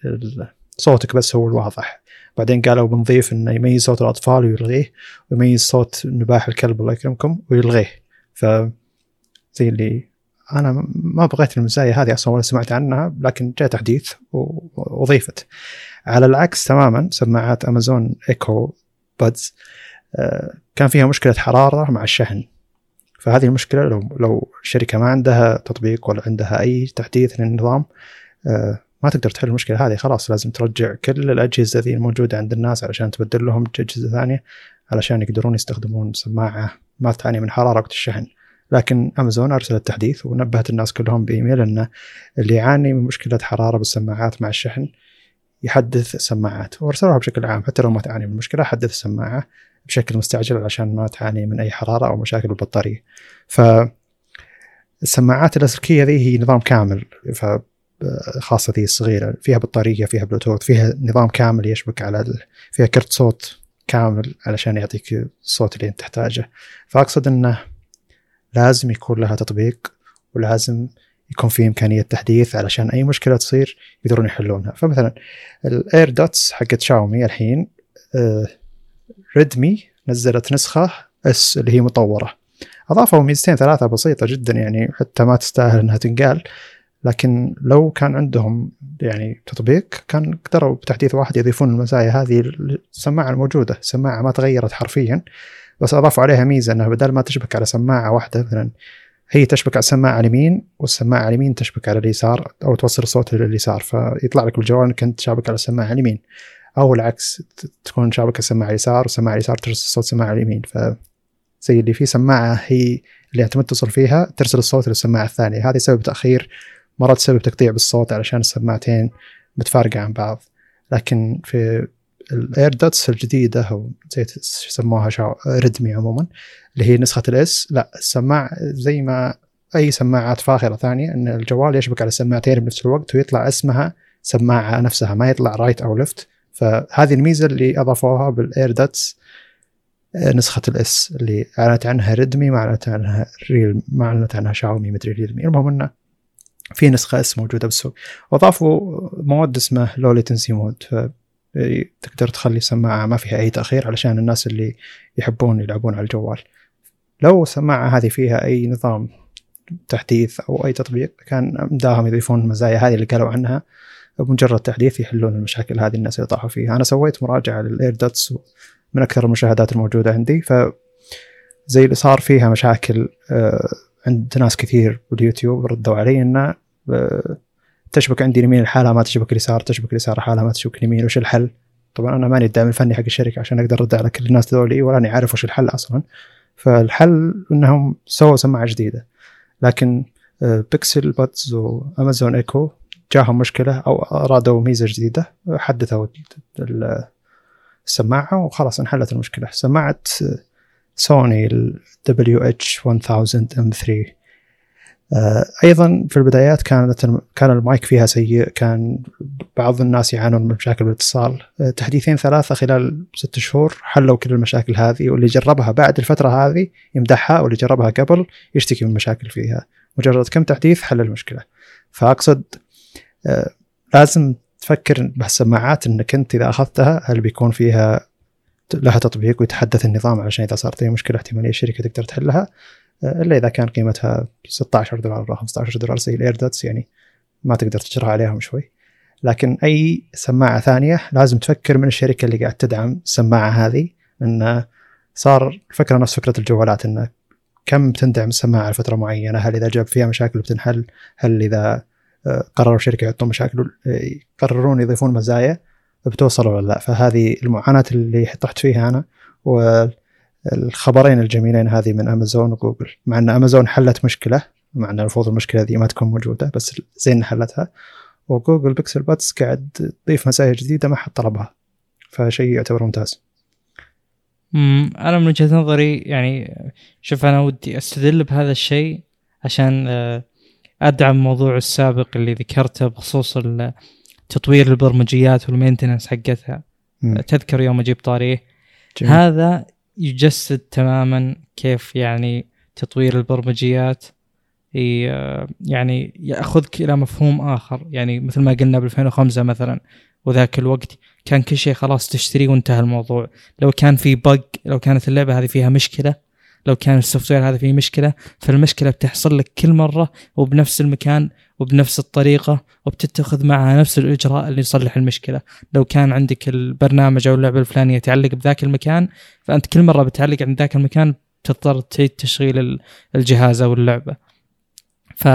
صوتك بس هو الواضح. بعدين قالوا بنضيف إنه يميز صوت الأطفال ويلغيه ويميز صوت نباح الكلب الله يكرمكم ويلغيه. ف زي اللي أنا ما بغيت المزايا هذه أصلا ولا سمعت عنها لكن جاء تحديث واضيفت على العكس تماما سماعات أمازون إيكو بادز كان فيها مشكلة حرارة مع الشحن. فهذه المشكلة لو لو الشركة ما عندها تطبيق ولا عندها أي تحديث للنظام ما تقدر تحل المشكلة هذه خلاص لازم ترجع كل الأجهزة ذي الموجودة عند الناس علشان تبدل لهم أجهزة ثانية علشان يقدرون يستخدمون سماعة ما تعاني من حرارة وقت الشحن. لكن امازون أرسلت تحديث ونبهت الناس كلهم بإيميل إن اللي يعاني من مشكلة حرارة بالسماعات مع الشحن يحدث السماعات وأرسلوها بشكل عام حتى لو ما تعاني من مشكلة حدث السماعه بشكل مستعجل عشان ما تعاني من أي حرارة أو مشاكل بالبطارية. ف السماعات اللاسلكيه ذي هي نظام كامل ف خاصة ذي الصغيرة فيها بطارية فيها بلوتوث فيها نظام كامل يشبك على ال... فيها كرت صوت كامل علشان يعطيك الصوت اللي أنت تحتاجه. فأقصد إنه لازم يكون لها تطبيق ولازم يكون في إمكانية تحديث علشان أي مشكلة تصير يقدرون يحلونها. فمثلا ال AirDots حقت شاومي الحين آه ريدمي نزلت نسخة S اللي هي مطورة. أضافوا ميزتين ثلاثة بسيطة جدا يعني حتى ما تستاهل إنها تنقال. لكن لو كان عندهم يعني تطبيق كان قدروا بتحديث واحد يضيفون المزايا هذه السماعه الموجودة. سماعة ما تغيرت حرفيا بس أضافوا عليها ميزة انها بدل ما تشبك على سماعة واحدة مثلا هي تشبك على السماعه اليمين والسماعة اليمين تشبك على اليسار أو توصل الصوت لليسار فيطلع لك بالجوال إنك أنت شابك على السماعه اليمين أو العكس تكون شابك السماعه اليسار والسماعه اليسار ترسل الصوت السماعه اليمين. ف زي اللي في سماعة هي اللي انت متصل فيها ترسل الصوت للسماعة الثانية. هذه سبب تاخير مرات تسبب تقطيع بالصوت علشان السماعتين متفارقة عن بعض. لكن في ال AirDots الجديدة أو زي يسموها شاومي ريدمي عموما اللي هي نسخة ال S لا السماعه زي ما أي سماعات فاخرة ثانية إن الجوال يشبك على سماعتين بنفس الوقت ويطلع اسمها سماعة نفسها ما يطلع right أو left فهذه الميزة اللي أضافوها بال AirDots نسخة ال S اللي أعلنت عنها ريدمي ما أعلنت عنها ريلمي ما أعلنت عنها شاومي مدري ريلمي المهم إنه في نسخة S موجودة بالسوق. وأضافوا mode اسمه low latency mode تقدر تخلي سماعة ما فيها أي تأخير علشان الناس اللي يحبون يلعبون على الجوال. لو السماعه هذه فيها أي نظام تحديث أو أي تطبيق كان مداهم يضيفون المزايا هذه اللي قالوا عنها. بمجرد تحديث يحلون المشاكل هذه الناس اللي طاحوا فيها. أنا سويت مراجعة لل AirDots من أكثر المشاهدات الموجودة عندي. ف زي اللي صار فيها مشاكل آه، عند ناس كثير باليوتيوب ردوا علي إنه آه، تشبك عندي اليمين الحالة ما تشبك اليسار تشبك اليسار حالها ما تشبك اليمين وش الحل؟ طبعا أنا ماني الداعم الفني حق الشركة عشان أقدر أرد على كل الناس ذولي ولا أني عارف وش الحل أصلا. فالحل إنهم سووا سماعة جديدة. لكن Pixel Buds و Amazon Echo جاهم مشكلة أو أرادوا ميزة جديدة حدثوا السماعة وخلاص انحلت المشكلة. سماعة سوني ال WH 1000 M3 أيضا في البدايات كانت كان المايك فيها سيء كان بعض الناس يعانون من مشاكل بالاتصال. تحديثين ثلاثة خلال ست شهور حلوا كل المشاكل هذه واللي جربها بعد الفترة هذه يمدحها واللي جربها قبل يشتكي من مشاكل فيها. مجرد كم تحديث حل المشكلة. فأقصد لازم تفكر بهالسماعات إنك أنت إذا أخذتها هل بيكون فيها لها تطبيق ويتحدث النظام علشان إذا صارت أي مشكلة احتمالية الشركة تقدر تحلها إلا إذا كان قيمتها 16 دولار أو 15 دولار زي الايردوتس يعني ما تقدر تجرها عليهم شوي. لكن أي سماعة ثانية لازم تفكر من الشركة اللي قاعد تدعم السماعة هذه انه صار الفكرة نفس فكرة الجوالات انه كم تندعم السماعة لفترة معينة هل إذا جاب فيها مشاكل بتنحل هل إذا قرروا الشركة يحطون مشاكل يقررون يضيفون مزايا. بتوصل ولا لا. فهذه المعاناة اللي طحت فيها أنا والخبرين الجميلين هذه من أمازون وجوجل. مع أن أمازون حلت مشكلة مع أن المفروض المشكلة دي ما تكون موجودة بس زين حلتها. وجوجل Pixel Buds قاعد تضيف مزايا جديدة ما حد طلبها. فشيء يعتبر ممتاز. امم أنا من وجهة نظري يعني شوف أنا ودي أستدل بهذا الشيء عشان آه، أدعم الموضوع السابق اللي ذكرته بخصوص تطوير البرمجيات والمينتنس حقتها. م. تذكر يوم أجيب طاريه؟ هذا يجسد تماما كيف يعني تطوير البرمجيات. يعني يأخذك إلى مفهوم آخر. يعني مثل ما قلنا ب 2005 مثلا وذاك الوقت كان كل شيء خلاص تشتريه وانتهى الموضوع. لو كان في بق لو كانت اللعبة هذه فيها مشكلة لو كان السوفت وير هذا فيه مشكلة فالمشكلة بتحصل لك كل مرة وبنفس المكان وبنفس الطريقة وبتتخذ معها نفس الإجراء اللي يصلح المشكلة. لو كان عندك البرنامج أو اللعبة الفلانية تعلق بذاك المكان فأنت كل مرة بتعلق عند ذاك المكان تضطر تعيد تشغيل الجهاز أو اللعبة. ف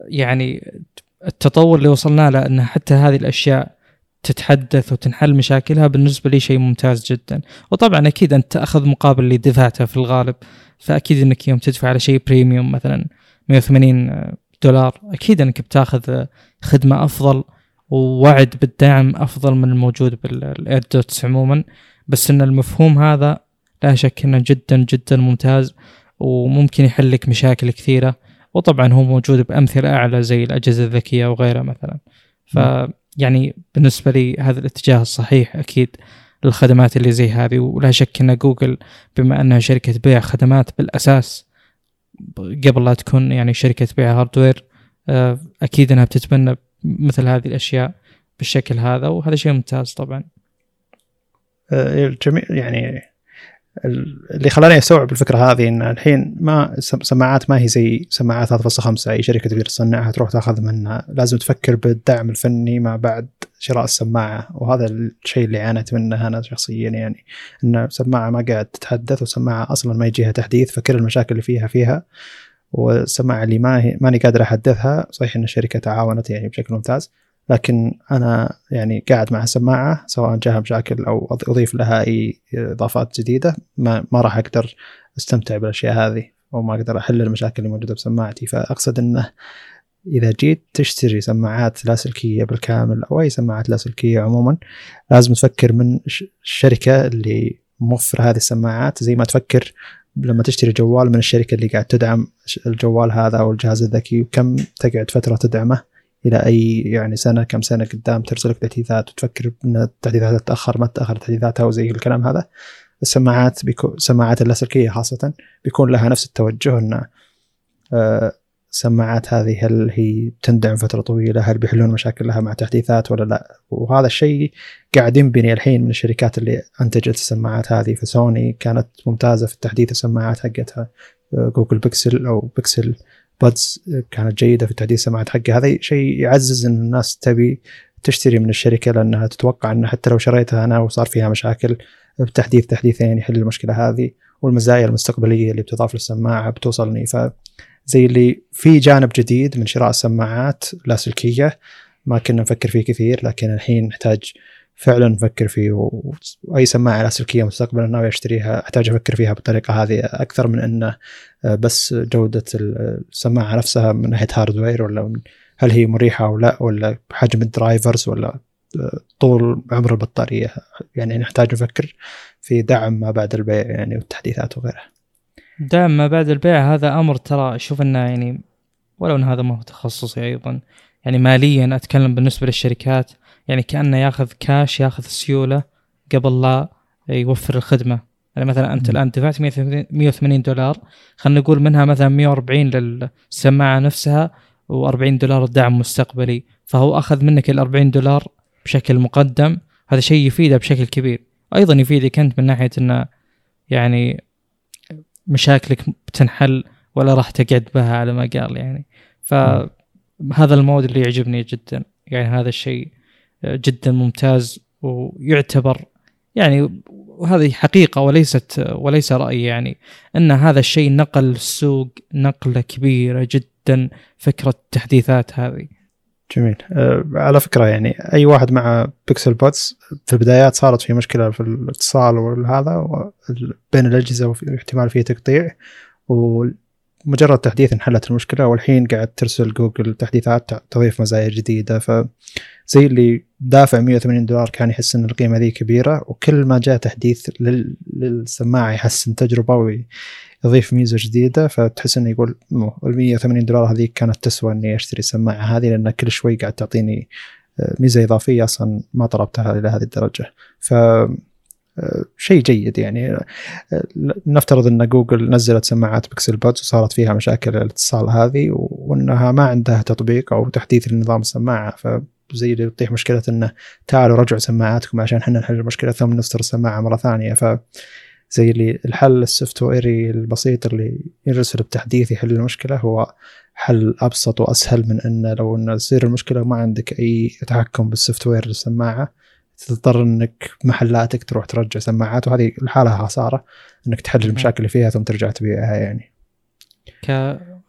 يعني التطور اللي وصلنا له إن حتى هذه الأشياء تتحدث وتنحل مشاكلها بالنسبة لي شيء ممتاز جدا. وطبعا أكيد أنت تاخذ مقابل اللي دفعته في الغالب فأكيد إنك يوم تدفع على شيء premium مثلا 180 دولار. أكيد إنك بتاخذ خدمة أفضل ووعد بالدعم أفضل من الموجود بال AirDots عموما. بس إن المفهوم هذا لا شك إنه جدا جدا ممتاز وممكن يحل لك مشاكل كثيرة. وطبعا هو موجود بأمثلة أعلى زي الأجهزة الذكية وغيرها مثلا. ف يعني بالنسبة لي هذا الاتجاه الصحيح أكيد للخدمات اللي زي هذه. ولا شك إن جوجل بما أنها شركة بيع خدمات بالأساس قبل لا تكون يعني شركة بيع hardware آه، أكيد إنها بتتبنى مثل هذه الأشياء بالشكل هذا وهذا شيء ممتاز طبعا. آه، الجميع يعني اللي خلاني أستوعب الفكرة هذه إن الحين ما سماعات ما هي زي سماعات 3.5 أي شركة تقدر تصنعها تروح تاخذ منها. لازم تفكر بالدعم الفني ما بعد. شراء السماعة وهذا الشيء اللي عانيت منه أنا شخصيا يعني ان سماعة ما قاعد تتحدث وسماعة أصلا ما يجيها تحديث فكل المشاكل اللي فيها فيها والسماعة اللي ما هي ماني قادر أحدثها صحيح إن الشركة تعاونت يعني بشكل ممتاز لكن أنا يعني قاعد مع السماعه سواء جاها مشاكل أو أضيف لها أي إضافات جديدة ما, ما راح أقدر أستمتع بالأشياء هذه أو ما أقدر أحل المشاكل اللي موجودة بسماعتي. فأقصد إنه إذا جيت تشتري سماعات لاسلكية بالكامل أو أي سماعات لاسلكية عموما لازم تفكر من الشركة اللي موفر هذه السماعات. زي ما تفكر لما تشتري جوال من الشركة اللي قاعد تدعم الجوال هذا أو الجهاز الذكي وكم تقعد فترة تدعمه إلى أي يعني سنة كم سنة قدام ترسل لك تحديثات وتفكر إن التحديثات تتأخر ما تتأخر تحديثاتها وزي الكلام هذا. السماعات بيكون السماعات اللاسلكية خاصة بيكون لها نفس التوجه ان آه، السماعات هذه هل هي تندعم فترة طويلة؟ هل بيحلون مشاكل لها مع تحديثات ولا لا؟ وهذا الشيء قاعد ينبني الحين من الشركات اللي أنتجت السماعات هذه. فسوني كانت ممتازة في تحديث السماعات حقتها. آه، جوجل بيكسل أو Pixel Buds كانت جيدة في تحديث السماعات حقها. هذا شيء يعزز إن الناس تبي تشتري من الشركة لأنها تتوقع ان حتى لو شريتها أنا وصار فيها مشاكل بتحديث تحديثين يحل المشكلة هذه والمزايا المستقبلية اللي بتضاف للسماعة بتوصلني. ف زي اللي في جانب جديد من شراء السماعات لاسلكيه ما كنا نفكر فيه كثير لكن الحين نحتاج فعلا نفكر فيه وأي سماعة لاسلكيه مستقبلا ناوي أشتريها أحتاج أفكر فيها بالطريقة هذه أكثر من إنه بس جودة السماعة نفسها من ناحية hardware ولا هل هي مريحة أو لا ولا حجم ال drivers ولا طول عمر البطارية يعني نحتاج نفكر في دعم ما بعد البيع يعني والتحديثات وغيرها. دعم ما بعد البيع هذا أمر ترى أشوف إنه يعني ولو إن هذا ما هو تخصصي أيضا يعني ماليا أتكلم بالنسبة للشركات يعني كأنه ياخذ كاش ياخذ سيولة قبل لا يوفر الخدمة. يعني مثلا أنت الآن دفعت 180 دولار خلينا نقول منها مثلا 140 للسماعة نفسها و40 دولار دعم مستقبلي فهو أخذ منك ال 40 دولار بشكل مقدم. هذا شيء يفيده بشكل كبير. أيضا يفيدك أنت من ناحية إنه يعني مشاكلك بتنحل ولا راح تقعد بها على ما قال يعني. فهذا المود اللي يعجبني جدا. يعني هذا الشيء جدا ممتاز ويعتبر يعني وهذه حقيقة وليست وليس رأي يعني. أن هذا الشيء نقل السوق نقلة كبيرة جدا فكرة التحديثات هذه. جميل. أه على فكرة يعني أي واحد مع Pixel Buds في البدايات صارت في مشكلة في الاتصال وهذا بين الأجهزة وفي احتمال فيه تقطيع ومجرد تحديث انحلت المشكلة والحين قاعد ترسل جوجل تحديثات تضيف مزايا جديدة. فزي اللي دافع 180 دولار كان يحس إن القيمة ذي كبيرة وكل ما جاء تحديث للسماعة يحسن تجربة يضيف ميزة جديدة فتحس إنه يقول ال 180 دولار هذيك كانت تسوى إني أشتري السماعه هذه لأن كل شوي قاعد تعطيني آه، ميزة إضافية أصلا ما طلبتها إلى هذه الدرجة. ف آه، شيء جيد يعني. آه، نفترض إن جوجل نزلت سماعات Pixel Buds وصارت فيها مشاكل الاتصال هذه وإنها ما عندها تطبيق أو تحديث لنظام السماعة فزي اللي تطيح مشكلة إنه تعالوا رجعوا سماعاتكم عشان إحنا نحل المشكلة ثم نصدر السماعة مرة ثانية. ف زي اللي الحل ال software ي البسيط اللي يرسل بتحديث يحل المشكلة هو حل أبسط وأسهل من إنه لو انه تصير المشكلة وما عندك أي تحكم بال software للسماعه تضطر إنك محلاتك تروح ترجع سماعات وهذه لحالها خسارة إنك تحل المشاكل اللي فيها ثم ترجع تبيعها يعني.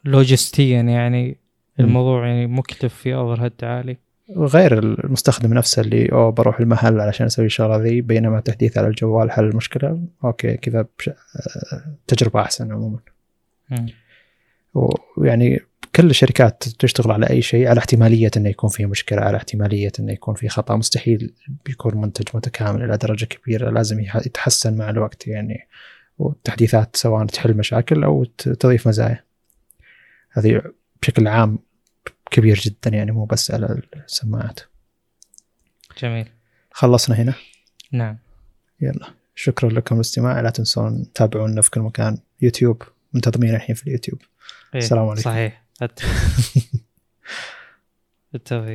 كلوجستيا يعني الموضوع يعني مكلف في overhead عالي. غير المستخدم نفسه اللي أوه بروح المحل علشان أسوي الشغلة ذي بينما تحديث على الجوال حل المشكلة okay كذا بش... تجربة أحسن عموما. ويعني كل الشركات تشتغل على أي شيء على احتمالية إنه يكون في مشكلة على احتمالية إنه يكون في خطأ مستحيل بيكون منتج متكامل إلى درجة كبيرة لازم يتحسن مع الوقت يعني والتحديثات سواء تحل مشاكل أو تضيف مزايا. هذه بشكل عام كبير جدا يعني مو بس على السماعات. جميل. خلصنا هنا؟ نعم. يلا. شكرا لكم الاستماع. لا تنسون تتابعونا في كل مكان. يوتيوب. منتظمين الحين في اليوتيوب. إيه السلام عليكم. صحيح. <laughs> بالتوفيق <laughs>